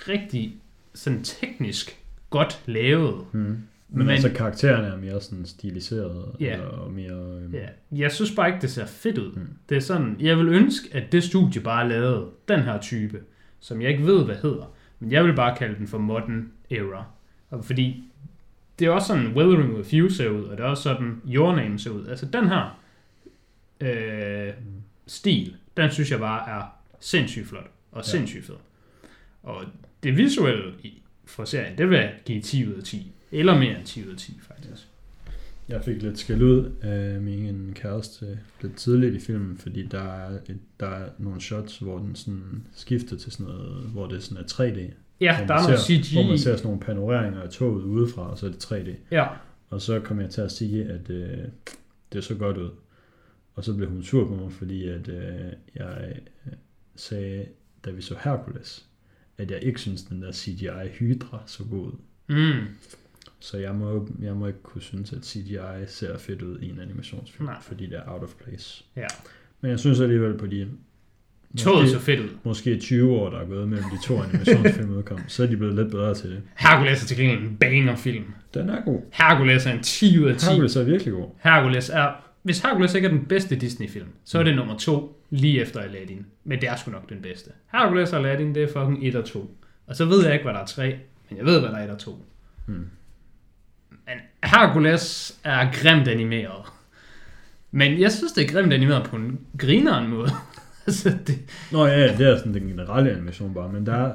rigtig sådan teknisk godt lavet. Hmm. Men, Men- altså karaktererne er mere sådan stiliseret Ja. og mere... øhm, Ja, jeg synes bare ikke, det ser fedt ud. Mm. Det er sådan, jeg vil ønske, at det studie bare lavede den her type, som jeg ikke ved, hvad hedder. Men jeg vil bare kalde den for Modern Era. Og fordi det er også sådan, Weathering with You ser ud, og det er også sådan, Your Name ser ud. Altså den her øh, stil, den synes jeg bare er sindssygt flot og Ja. sindssygt fed. Og det visuelle for serien, det vil jeg give 10 ud af 10. Eller mere end 10 ud af 10, faktisk. Jeg fik lidt skæld ud af min kæreste lidt tidligt i filmen, fordi der er, et, der er nogle shots, hvor den sådan skifter til sådan noget, hvor det sådan er 3D. Ja, der er noget CG. Hvor man ser sådan nogle panoreringer af toget udefra, og så er det 3D. Ja, Og så kom jeg til at sige, at øh, det så godt ud. Og så blev hun sur på mig, fordi at øh, jeg øh, sagde, da vi så Hercules, at jeg ikke synes, den der CGI Hydra så god ud. mm. Så jeg må, jeg må ikke kunne synes, at CGI ser fedt ud i en animationsfilm, Nej. fordi det er out of place. Ja. Men jeg synes alligevel på de Toget så fedt ud. måske 20 år, der er gået mellem de to animationsfilm udkom, så er de blevet lidt bedre til det. Hercules er til gengæld en banger-film. Den er god. Hercules er en 10 ud af 10. Hercules er virkelig god. Hercules er... Hvis Hercules ikke er den bedste Disney-film, så er det nummer to lige efter Aladdin. Men det er sgu nok den bedste. Hercules og Aladdin, det er fucking 1 og 2. Og så ved jeg ikke, hvad der er 3, men jeg ved, hvad der er 1 og 2. Hmm. Men Hercules er grimt animeret. Men jeg synes, det er grimt animeret på en grineren måde. altså, det, Nå ja, det er sådan den generelle animation bare, men der er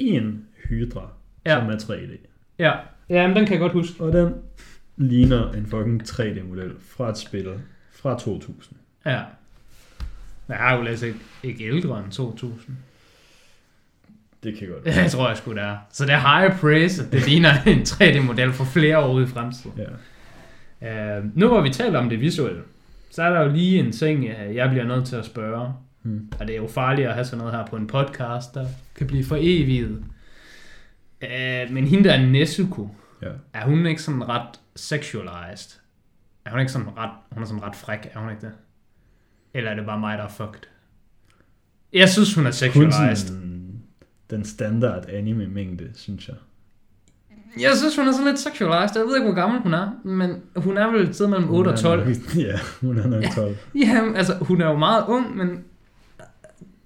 én Hydra, ja. som er 3D. ja. ja, men den kan jeg godt huske. Og den ligner en fucking 3D-model fra et spil fra 2000. Ja. Men Hercules er ikke, ikke ældre end 2000. Det kan godt være. Jeg tror jeg sgu, det er. Så det er high praise, det ligner en 3D-model for flere år ude i fremtiden. Ja. Uh, nu hvor vi taler om det visuelle, så er der jo lige en ting, øh, jeg bliver nødt til at spørge. Hmm. Og det er jo farligt at have sådan noget her på en podcast, der kan blive for evigt. Uh, men hende der er Nezuko, Ja. er hun ikke sådan ret sexualized? Er hun ikke sådan ret, hun er sådan ret fræk, er hun ikke det? Eller er det bare mig, der er fucked? Jeg synes, hun er sexualized. sådan den standard anime-mængde, synes jeg. Jeg synes, hun er sådan lidt sexualized. Jeg ved ikke, hvor gammel hun er, men hun er vel et sted mellem 8 og 12. Hun er nok- Ja, hun er nok 12. Ja, altså, hun er jo meget ung, men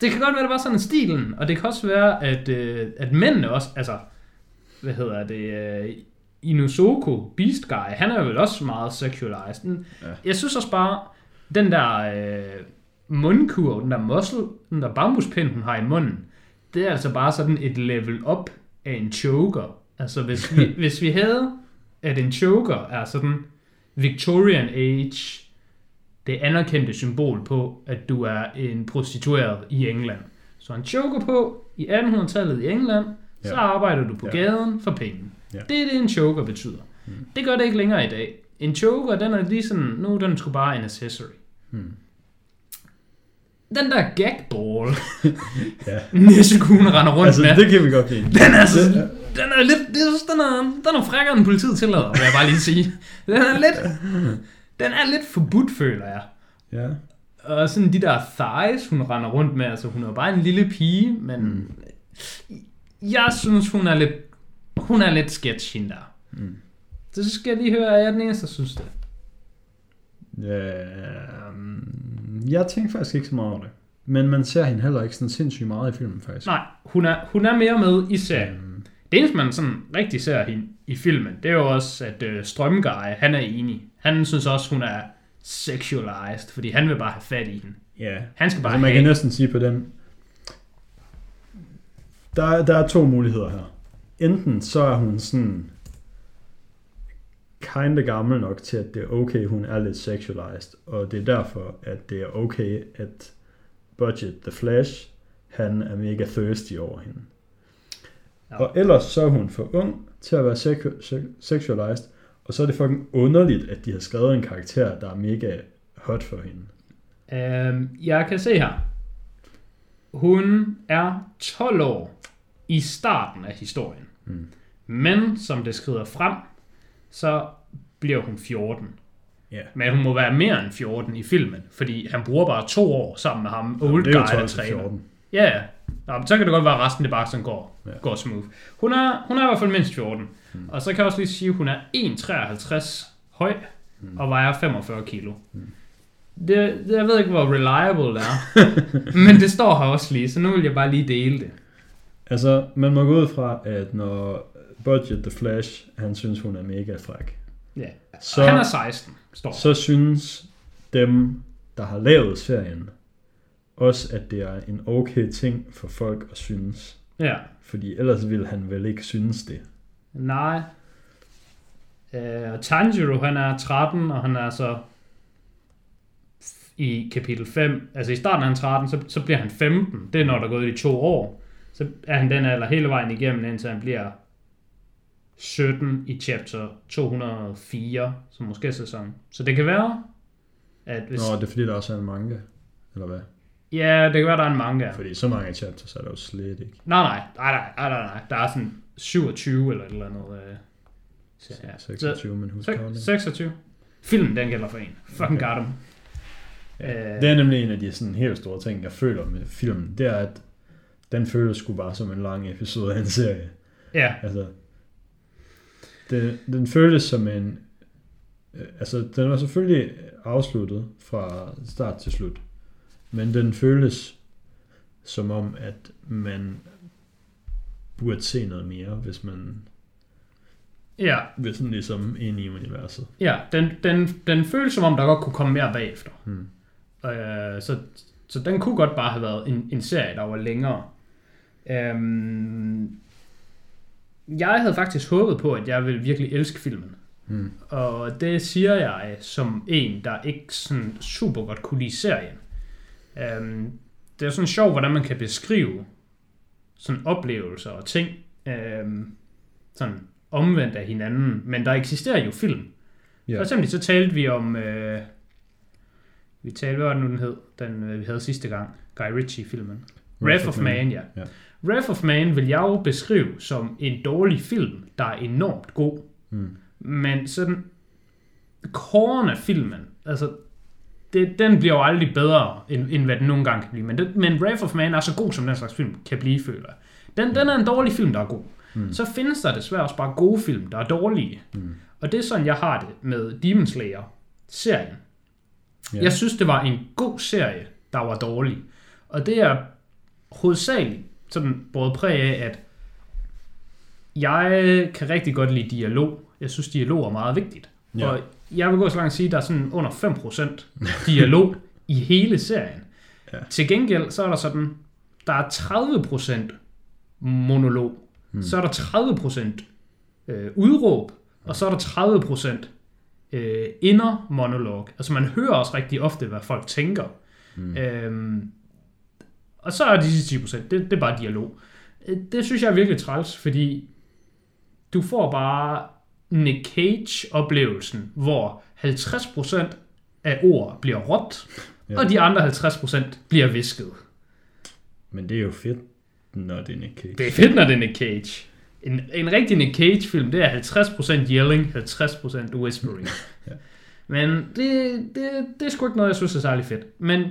det kan godt være, det var sådan stilen, og det kan også være, at, øh, at mændene også, altså, hvad hedder det, øh, Inuzuko, Beast Guy, han er vel også meget sexualized. Ja. Jeg synes også bare, den der øh, mundkur, den der muscle, den der bambuspind, hun har i munden, det er altså bare sådan et level up af en choker. Altså, hvis vi, hvis vi havde, at en choker er sådan Victorian Age, det anerkendte symbol på, at du er en prostitueret i England. Så en choker på i 1800-tallet i England, ja. så arbejder du på. Ja. gaden for penge. Ja. Det er det, en choker betyder. Mm. Det gør det ikke længere i dag. En choker, den er lige sådan, nu den sgu bare en accessory. Hmm. Den der gagball, Ja. Nissekuen render rundt Altså, med, det kan vi godt lide. den er, så, Det den er lidt, det er, den er, den er frækkere end politiet tillader, vil jeg bare lige sige. Den er lidt, den er lidt forbudt, føler jeg. Ja. Og sådan de der thighs, hun render rundt med, altså hun er bare en lille pige, men mm. jeg synes, hun er lidt, hun er lidt sketch, hende der. Mm. Så skal jeg lige høre, er jeg den eneste, der synes det? Ja, um, jeg tænker faktisk ikke så meget over det. Men man ser hende heller ikke sådan sindssygt meget i filmen, faktisk. Nej, hun er, hun er mere med i serien. Øhm, Det eneste, man sådan rigtig ser hende i filmen, det er jo også, at øh, Strømgeje, han er enig. Han synes også, hun er sexualized, fordi han vil bare have fat i hende. Ja, Han skal bare altså, man have kan næsten sige på den... Der, er- der er to muligheder her. Enten så er hun sådan kinda gammel nok til, at det er okay, hun er lidt sexualized, og det er derfor, at det er okay, at Budget the Flash, han er mega thirsty over hende. Ja. Og ellers så er hun for ung til at være seku- se- sexualized, og så er det fucking underligt, at de har skrevet en karakter, der er mega hot for hende. Øhm, jeg kan se her. Hun er 12 år i starten af historien. Mm. Men som det skrider frem, så bliver hun 14. Ja. Men hun må være mere end 14 i filmen, fordi han bruger bare to år sammen med ham, old det er guy, jo der 12 til træner. 14. Ja, ja. Nå, men så kan det godt være, at resten det bare sådan går, ja. går smooth. Hun er, hun er i hvert fald mindst 14. Mm. Og så kan jeg også lige sige, at hun er 1,53 høj mm. og vejer 45 kilo. Mm. Det, det, jeg ved ikke, hvor reliable det er. men det står her også lige, så nu vil jeg bare lige dele det. Altså, man må gå ud fra, at når Budget The Flash, han synes, hun er mega fræk, Ja. så, han er 16, står så synes dem, der har lavet serien, også, at det er en okay ting for folk at synes. Ja. Fordi ellers ville han vel ikke synes det. Nej. Øh, og Tanjiro, han er 13, og han er så i kapitel 5, altså i starten er han 13, så, så bliver han 15. Det er når der er gået de to år. Så er han den alder hele vejen igennem, indtil han bliver 17 i chapter 204, som måske er sæson. Så det kan være, at hvis... Nå, det er fordi, der også er en manga, eller hvad? Ja, det kan være, der er en manga. Fordi så mange chapters er der jo slet ikke. Nej, nej, nej, nej, nej, nej. Der er sådan 27 eller et eller andet. Øh, så, ja. 26, men husk Sek- 26. Filmen, den gælder for en. Fucking Okay. got him. Øh, Det er nemlig en af de sådan helt store ting, jeg føler med filmen. Det er, at den føles sgu bare som en lang episode af en serie. ja, Altså, det, den føles som en... øh, Altså, den var selvfølgelig afsluttet fra start til slut. Men den føles som om, at man burde se noget mere, hvis man ja, vil sådan ligesom ind i universet. ja. Den, den, den føles som om, der godt kunne komme mere bagefter. Hmm. Øh, så, så den kunne godt bare have været en, en serie, der var længere. Øhm, jeg havde faktisk håbet på, at jeg ville virkelig elske filmen. Hmm. Og det siger jeg som en, der ikke sådan super godt kunne lide serien. Øhm, det er sådan sjovt, hvordan man kan beskrive sådan oplevelser og ting øhm, sådan omvendt af hinanden. Men der eksisterer jo film. Ja. For eksempel så talte vi om... Øh, vi talte, hvad var det nu, den hed? Den øh, vi havde sidste gang. Guy Ritchie-filmen. Wrath of Man, ja. Ja. Wrath of Man vil jeg jo beskrive som en dårlig film, der er enormt god. Hmm. Men sådan, koren af filmen, altså, det, den bliver jo aldrig bedre, end, end hvad den nogle gange kan blive. Men, det, men Wrath of Man er så god, som den slags film kan blive, føler jeg. Den, den er en dårlig film, der er god. Mm. Så findes der desværre også bare gode film, der er dårlige. Mm. Og det er sådan, jeg har det med Demon Slayer-serien. Ja. Jeg synes, det var en god serie, der var dårlig. Og det er hovedsageligt sådan både præg af, at jeg kan rigtig godt lide dialog. Jeg synes, dialog er meget vigtigt. Ja. Og jeg vil gå så langt at sige, at der er sådan under 5% dialog i hele serien. Ja. Til gengæld, så er der sådan, der er 30% monolog. Hmm. Så er der 30% øh, udråb, og så er der 30% øh, inner monolog. Altså man hører også rigtig ofte, hvad folk tænker. Mm. Øhm, og så er de sidste 10%, det, det er bare dialog. Øh, Det synes jeg er virkelig træls, fordi du får bare Nick Cage-oplevelsen, hvor 50% af ord bliver råbt, Ja. ja. og de andre 50% bliver visket. Men det er jo fedt, når det er Nick Cage. Det er fedt, når det er Nick Cage. En, en rigtig Nick Cage-film, det er 50% yelling, 50% whispering. Ja. Men det, det, det er sgu ikke noget, jeg synes er særlig fedt. Men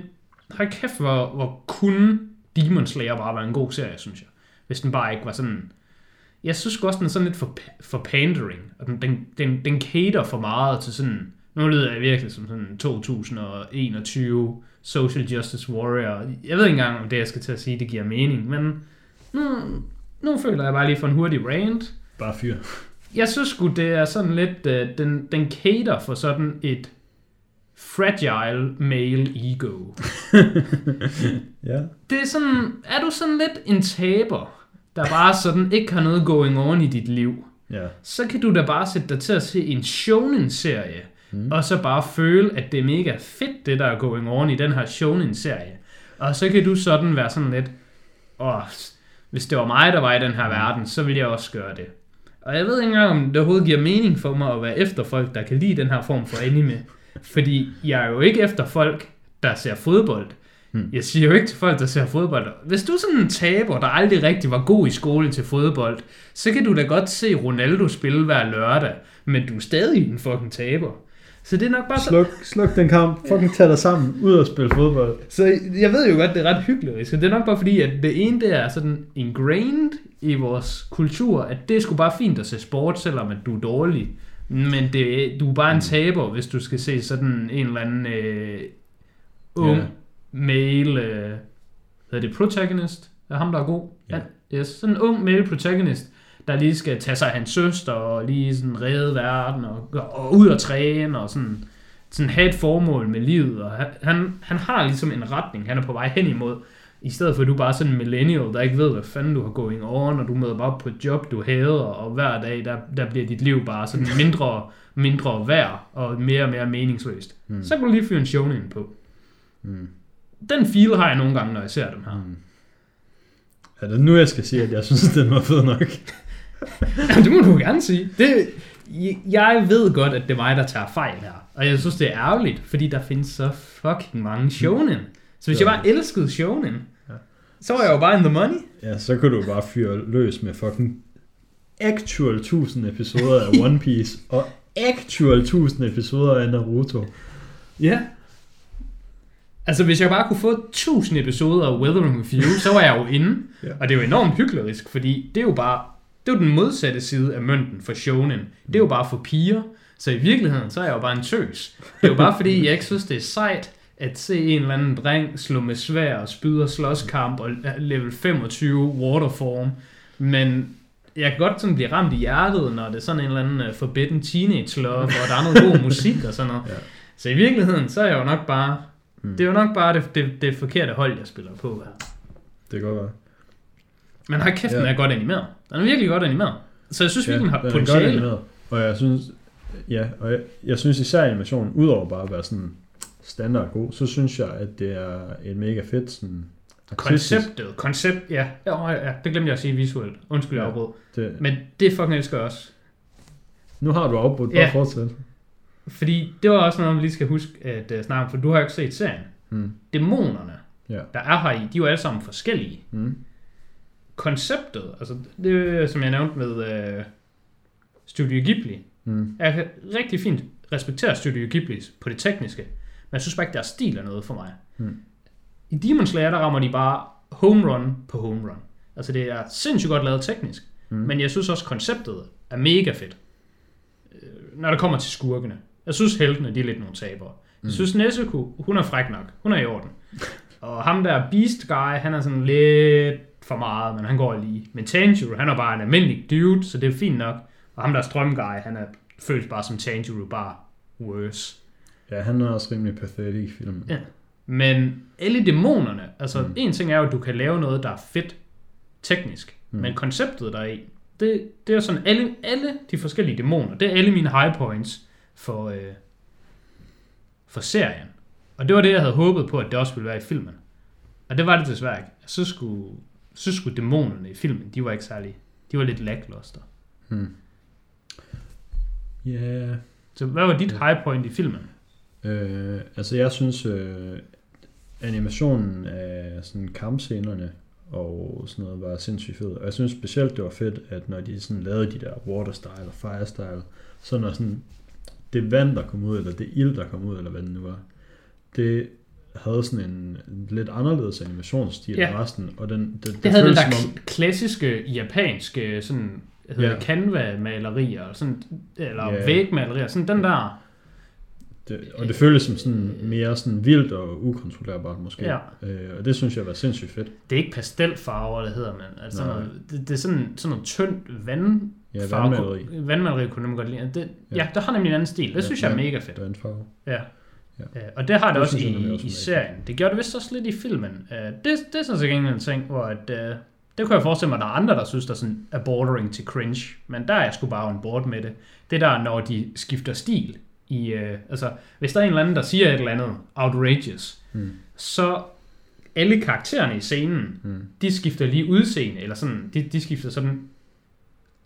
hold kæft, hvor, hvor kunne Demon Slayer bare være en god serie, synes jeg. Hvis den bare ikke var sådan... Jeg synes også, den er sådan lidt for, for pandering. Og den, den, den, den cater for meget til sådan... Nu lyder jeg virkelig som sådan 2021 social justice warrior. Jeg ved ikke engang, om det, jeg skal til at sige, det giver mening. Men nu, nu føler jeg bare lige for en hurtig rant. Bare fyr. Jeg synes sgu, det er sådan lidt, uh, den, den cater for sådan et fragile male ego. ja. Det er sådan, er du sådan lidt en taber, der bare sådan ikke har noget going on i dit liv, Ja. så kan du da bare sætte dig til at se en shonen-serie, Mm. mm. og så bare føle, at det er mega fedt, det der er going on i den her shonen-serie. Og så kan du sådan være sådan lidt, åh, hvis det var mig, der var i den her verden, så ville jeg også gøre det. Og jeg ved ikke engang, om det overhovedet giver mening for mig at være efter folk, der kan lide den her form for anime. Fordi jeg er jo ikke efter folk, der ser fodbold. Hmm. Jeg siger jo ikke til folk, der ser fodbold. Hvis du er sådan en taber, der aldrig rigtig var god i skole til fodbold, så kan du da godt se Ronaldo spille hver lørdag, men du er stadig en fucking taber. Så det er nok bare så... Sluk, sluk den kamp. Fucking tag dig sammen. Ud og spille fodbold. Så jeg ved jo godt, det er ret hyggeligt. Så det er nok bare fordi, at det ene det er sådan ingrained i vores kultur, at det er sgu bare fint at se sport, selvom at du er dårlig. Men det, du er bare en taber, hvis du skal se sådan en eller anden øh, ung Ja. male, øh, hvad er det, protagonist? Er ham, der er god? Ja. Yes, sådan en ung male protagonist, der lige skal tage sig af hans søster og lige sådan redde verden og, og ud og træne og sådan, sådan have et formål med livet. Og han, han har ligesom en retning, han er på vej hen imod. I stedet for at du bare er sådan en millennial, der ikke ved, hvad fanden du har going on, og du møder bare på et job, du hader, og hver dag, der, der bliver dit liv bare sådan mindre, mindre værd, og mere og mere meningsløst. Mm. Så kan du lige fyre en shonen på. Mm. Den feel har jeg nogle gange, når jeg ser dem her. Mm. Er det nu, jeg skal sige, at jeg synes, den var fed nok? Ja, det må du gerne sige. Det, jeg ved godt, at det er mig, der tager fejl her. Og jeg synes, det er ærgerligt, fordi der findes så fucking mange shonen. Så hvis jeg bare elskede shonen, Ja. så var jeg jo bare in the money. Ja, så kunne du bare fyre løs med fucking actual 1000 episoder af One Piece, og actual 1000 episoder af Naruto. Ja. Altså, hvis jeg bare kunne få 1000 episoder af Weathering With You, så var jeg jo inde. Ja. Og det er jo enormt hyklerisk, fordi det er jo bare... Det er jo den modsatte side af mønten for shonen. Det er jo bare for piger. Så i virkeligheden, så er jeg jo bare en tøs. Det er jo bare fordi, jeg ikke synes, det er sejt at se en eller anden dreng slå med svær og spyd og slåskamp og level 25 waterform. Men jeg kan godt sådan blive ramt i hjertet, når det er sådan en eller anden uh, forbidden teenage love, hvor der er noget god musik og sådan noget. Ja. Så i virkeligheden, så er jeg jo nok bare... Mm. Det er jo nok bare det, det, det forkerte hold, jeg spiller på her. Det kan godt være. Men har kæft, den Ja. er godt animeret. Den er virkelig godt animeret. Så jeg synes virkelig, den har potentiale. Og jeg synes, ja, og jeg, jeg synes især animationen, udover bare at være sådan standard god, så synes jeg, at det er et mega fedt sådan artistisk- Konceptet, koncept, ja. Ja, ja, det glemte jeg at sige visuelt. Undskyld, jeg Ja. afbrød. Det, Men det fucking elsker jeg også. nu har du afbrudt, bare Ja. fortsæt. Fordi det var også noget, man lige skal huske at uh, snakke om, for du har jo ikke set serien. Mm. Dæmonerne, Ja. der er her i, de er jo alle sammen forskellige. Mm. Konceptet, altså det er, som jeg nævnte med uh, Studio Ghibli, Mm. Kan rigtig fint respektere Studio Ghibli på det tekniske, men jeg synes bare ikke, deres stil er noget for mig. Hmm. I Demon Slayer, der rammer de bare home run på home run. Altså det er sindssygt godt lavet teknisk, Mm. men jeg synes også, konceptet er mega fedt. Øh, Når det kommer til skurkene. Jeg synes, heltene, de er lidt nogle tabere. Jeg synes, Nezuko, hun er fræk nok. Hun er i orden. Og ham der Beast Guy, han er sådan lidt for meget, men han går lige. Men Tanjiro, han er bare en almindelig dude, så det er fint nok. Og ham der Strøm Guy, han er føles bare som Tanjiro, bare worse. Ja, han er også rimelig pathetic i filmen. Ja. Men alle dæmonerne, altså Mm. en ting er jo, at du kan lave noget, der er fedt teknisk, Mm. men konceptet der er i, det, det er sådan, alle, alle de forskellige dæmoner, det er alle mine high points for, øh, for serien. Og det var det, jeg havde håbet på, at det også ville være i filmen. Og det var det desværre ikke. Synes sgu, synes sgu dæmonerne i filmen, de var ikke særlig, de var lidt lackluster. Mm. Ja, yeah. Så hvad var dit high point i filmen? Øh, altså jeg synes, øh, animationen af sådan kampscenerne og sådan noget var sindssygt fed. Og jeg synes specielt, det var fedt, at når de sådan lavede de der water style og fire style, så når sådan det vand, der kom ud, eller det ild, der kom ud, eller hvad det nu var, det havde sådan en lidt anderledes animationsstil Ja. end resten, og den, det, det, Det havde den der om- kl- klassiske japanske sådan, hedder Ja. Canva-malerier, sådan, eller Ja. vægmalerier, sådan den der, Det, og det føltes som sådan mere sådan vildt og ukontrollerbart måske. Ja. Øh, og det synes jeg var sindssygt fedt. det er ikke pastelfarver, det hedder man, altså Nej. det, det, er sådan, sådan noget tyndt vand, Ja, vandmaleri. vandmaleri kunne jeg godt lide. Det, ja. Ja. der har nemlig en anden stil, det Ja, synes jeg er mega fedt. Vandfarve. Ja. Ja. Ja. Og det har det, Det også synes i, også i er serien. Det gjorde det vist også lidt i filmen. Uh, det, det er sådan set en ting, hvor at, uh, det kunne jeg forestille mig, at der er andre, der synes, der sådan er bordering til cringe. Men der er jeg sgu bare on board med det. Det der, når de skifter stil. I, uh, altså, hvis der er en eller anden, der siger et eller andet outrageous, Mm. så alle karaktererne i scenen, Mm. de skifter lige udseende, eller sådan, de, de skifter sådan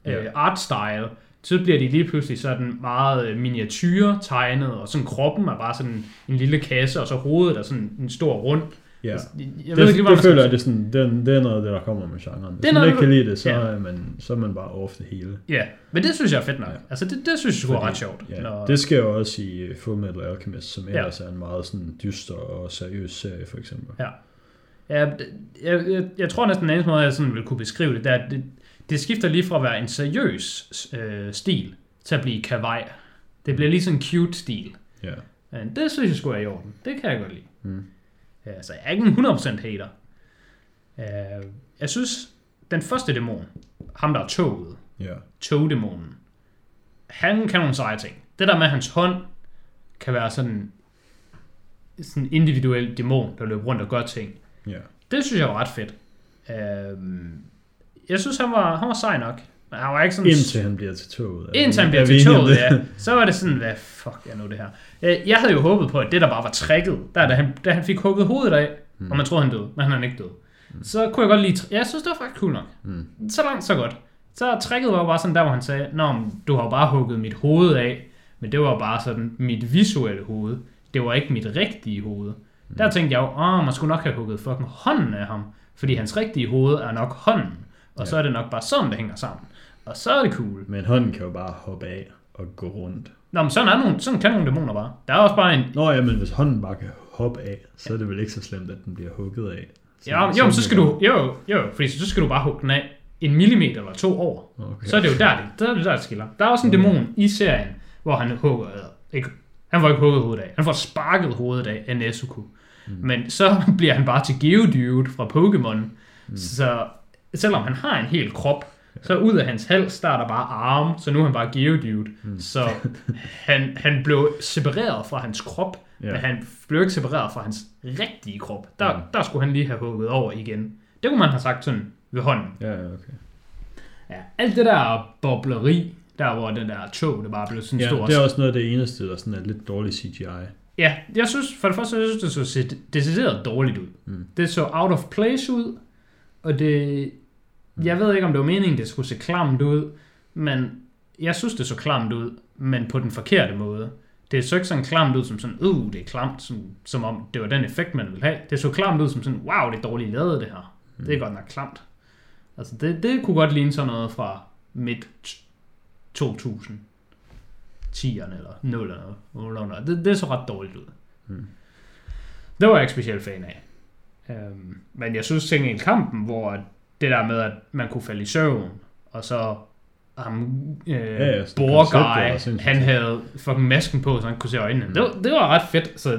øh, art style, så bliver de lige pludselig sådan meget øh, miniatyre tegnet, og sådan kroppen er bare sådan en lille kasse, og så hovedet er sådan en stor rund. Ja. Jeg, det, ved ikke det man føler jeg, det sådan, det, er, det er noget af det, der kommer med genren. Hvis man ikke kan lide det, så, ja. er man, så er man bare off det hele. Ja, men det synes jeg er fedt nok. Ja. Altså, det, det synes jeg sgu er Fordi- ret sjovt. Ja, Når- Det sker jo også i Full Metal Alchemist, som Ja. ellers er en meget sådan dyster og seriøs serie, for eksempel. Ja. Ja, det- jeg, jeg, jeg tror næsten den eneste måde, jeg sådan vil kunne beskrive det, det er, at det, det skifter lige fra at være en seriøs øh, stil, til at blive kawaii. Det bliver lige sådan en cute stil. Ja. Men det synes jeg skulle er i orden. Det kan jeg godt lide. Mm. Ja, så jeg er ikke en 100% hater. Øh, jeg synes, den første dæmon, ham der er toget, Ja. togdæmonen, han kan nogle seje ting. Det der med, hans hånd kan være sådan sådan en individuel dæmon, der løber rundt og gør ting. Ja. Det synes jeg var ret fedt. Øhm, jeg synes, han var, han var sej nok. Men han var ikke sådan... Indtil han bliver til toget. Indtil han bliver er til toget, ja. Så var det sådan, hvad fuck er nu det her? Jeg, jeg havde jo håbet på, at det der bare var tricket, der, da, han, da han fik hugget hovedet af, mm. og man troede, han døde, men han er ikke død. Mm. Så kunne jeg godt lide... Jeg synes, det var faktisk cool nok. Mm. Så langt, så godt. Så tricket var jo bare sådan der, hvor han sagde, Nå, men du har bare hugget mit hoved af, men det var bare sådan mit visuelle hoved. Det var ikke mit rigtige hoved. Mm. Der tænkte jeg jo, åh, man skulle nok have hugget fucking hånden af ham, fordi hans rigtige hoved er nok hånden. Og ja. så er det nok bare sådan, det hænger sammen. Og så er det cool. Men hånden kan jo bare hoppe af og gå rundt. Nå, men sådan, er nogle, sådan kan nogle dæmoner bare. Der er også bare en... Nå ja, men hvis hånden bare kan hoppe af, så er det vel ikke så slemt, at den bliver hugget af. Ja, jo, men så skal du... Jo, jo, fordi så skal du bare hugge den af en millimeter eller to over. Okay. Så er det jo der, det, der, er det, der det skiller. Der er også en dæmon i serien, hvor han hugger... Ikke, han får ikke hugget hovedet af. Han får sparket hovedet af af Nezuko. Mm. Men så bliver han bare til Geodude fra Pokémon. Mm. Så selvom han har en hel krop, så ud af hans hals, er der bare arme, så nu er han bare Geodude. Mm. Så han, han blev separeret fra hans krop, ja. men han blev ikke separeret fra hans rigtige krop. Der, Mm. der skulle han lige have hugget over igen. Det kunne man have sagt sådan ved hånden. Ja, ja, okay. Ja, alt det der bobleri, der hvor den der tog, det bare blev sådan Ja, stor. det er også noget af det eneste, der sådan er lidt dårlig CGI. Ja, jeg synes, for det første, jeg synes, det så decideret dårligt ud. Mm. Det så out of place ud, og det... Jeg ved ikke, om det var meningen, det skulle se klamt ud, men jeg synes, det så klamt ud, men på den forkerte måde. Det så ikke sådan klamt ud som sådan, uh, det er klamt, som, som om det var den effekt, man ville have. Det så klamt ud som sådan, wow, det er dårligt lavet det her. Mm. Det er godt nok klamt. Altså, det, det kunne godt ligne sådan noget fra midt 2000. 10'erne eller 0'erne. Det, det så ret dårligt ud. Mm. Det var jeg ikke specielt fan af. Øhm, men jeg synes til kampen, hvor det der med, at man kunne falde i søvn, og så ham, øh, Ja, ja, sindssygt. han havde fucking masken på, så han kunne se øjnene. Mm. Det, var, det var ret fedt, så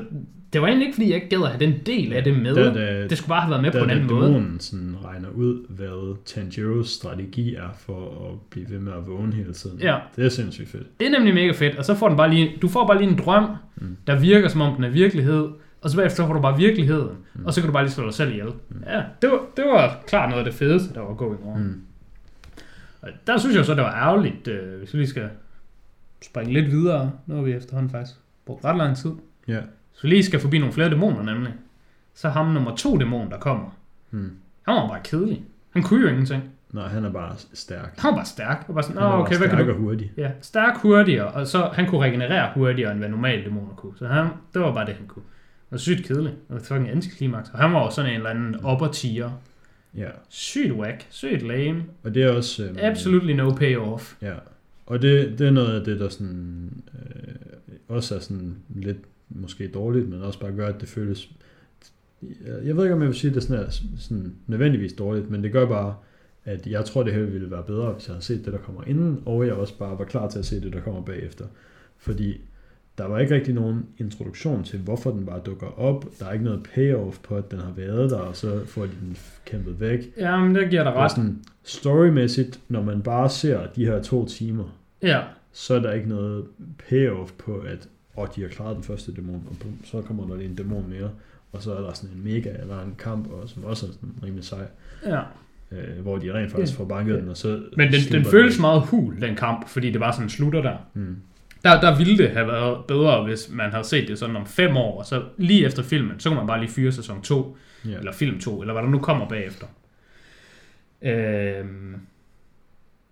det var egentlig ikke, fordi jeg ikke gad at have den del af det med. Der, der, det skulle bare have været med der, på en anden måde. dæmonen sådan regner ud, hvad Tanjiros strategi er for at blive ved med at vågne hele tiden. Ja. Det er sindssygt fedt. Det er nemlig mega fedt, og så får den bare lige, du får bare lige en drøm, mm. der virker som om den er virkelighed, og så bagefter får du bare virkeligheden, mm. og så kan du bare lige slå dig selv ihjel. Mm. Ja, det var, det var klart noget af det fedeste, der var going on. Mm. Og der synes jeg så, det var ærgerligt, øh, hvis vi lige skal springe lidt videre, har vi efterhånden faktisk brugt ret lang tid. Ja. Så vi lige skal forbi nogle flere dæmoner nemlig. Så ham nummer to dæmon, der kommer, Mm. han var bare kedelig. Han kunne jo ingenting. Nej, han er bare stærk. Han var bare stærk. Han var bare sådan, Han bare okay, hvad kan du? og hurtig. Ja, stærk hurtigere, og så han kunne regenerere hurtigere, end hvad normale dæmoner kunne. Så han, det var bare det, han kunne. Og sygt kedeligt. Det var fucking antiklimaks. Og han var jo sådan en eller anden upper tier. Ja. Sygt whack. Sygt lame. Og det er også... Øhm, Absolutely no payoff. Ja. Og det, det er noget af det, der sådan, øh, også er sådan lidt måske dårligt, men også bare gør, at det føles... Jeg ved ikke, om jeg vil sige, at det sådan er sådan nødvendigvis dårligt, men det gør bare, at jeg tror, det her ville være bedre, hvis jeg havde set det, der kommer inden, og jeg også bare var klar til at se det, der kommer bagefter. Fordi der var ikke rigtig nogen introduktion til, hvorfor den bare dukker op. Der er ikke noget payoff på, at den har været der, og så får de den kæmpet væk. Jamen, det giver dig ret. sådan, storymæssigt, når man bare ser de her to timer, Ja, så er der ikke noget payoff på, at oh, de har klaret den første dæmon, og bum, så kommer der lige en dæmon mere, og så er der sådan en mega eller en kamp, og, som også er sådan rimelig sej, ja. øh, hvor de rent faktisk Ja. får banket den, og så Men den, den føles meget hul, den kamp, fordi det bare sådan slutter der. Mm. Der, der ville det have været bedre, hvis man havde set det sådan om fem år, og så lige efter filmen, så kunne man bare lige fyre sæson 2, Ja. eller film 2, eller hvad der nu kommer bagefter. Øhm,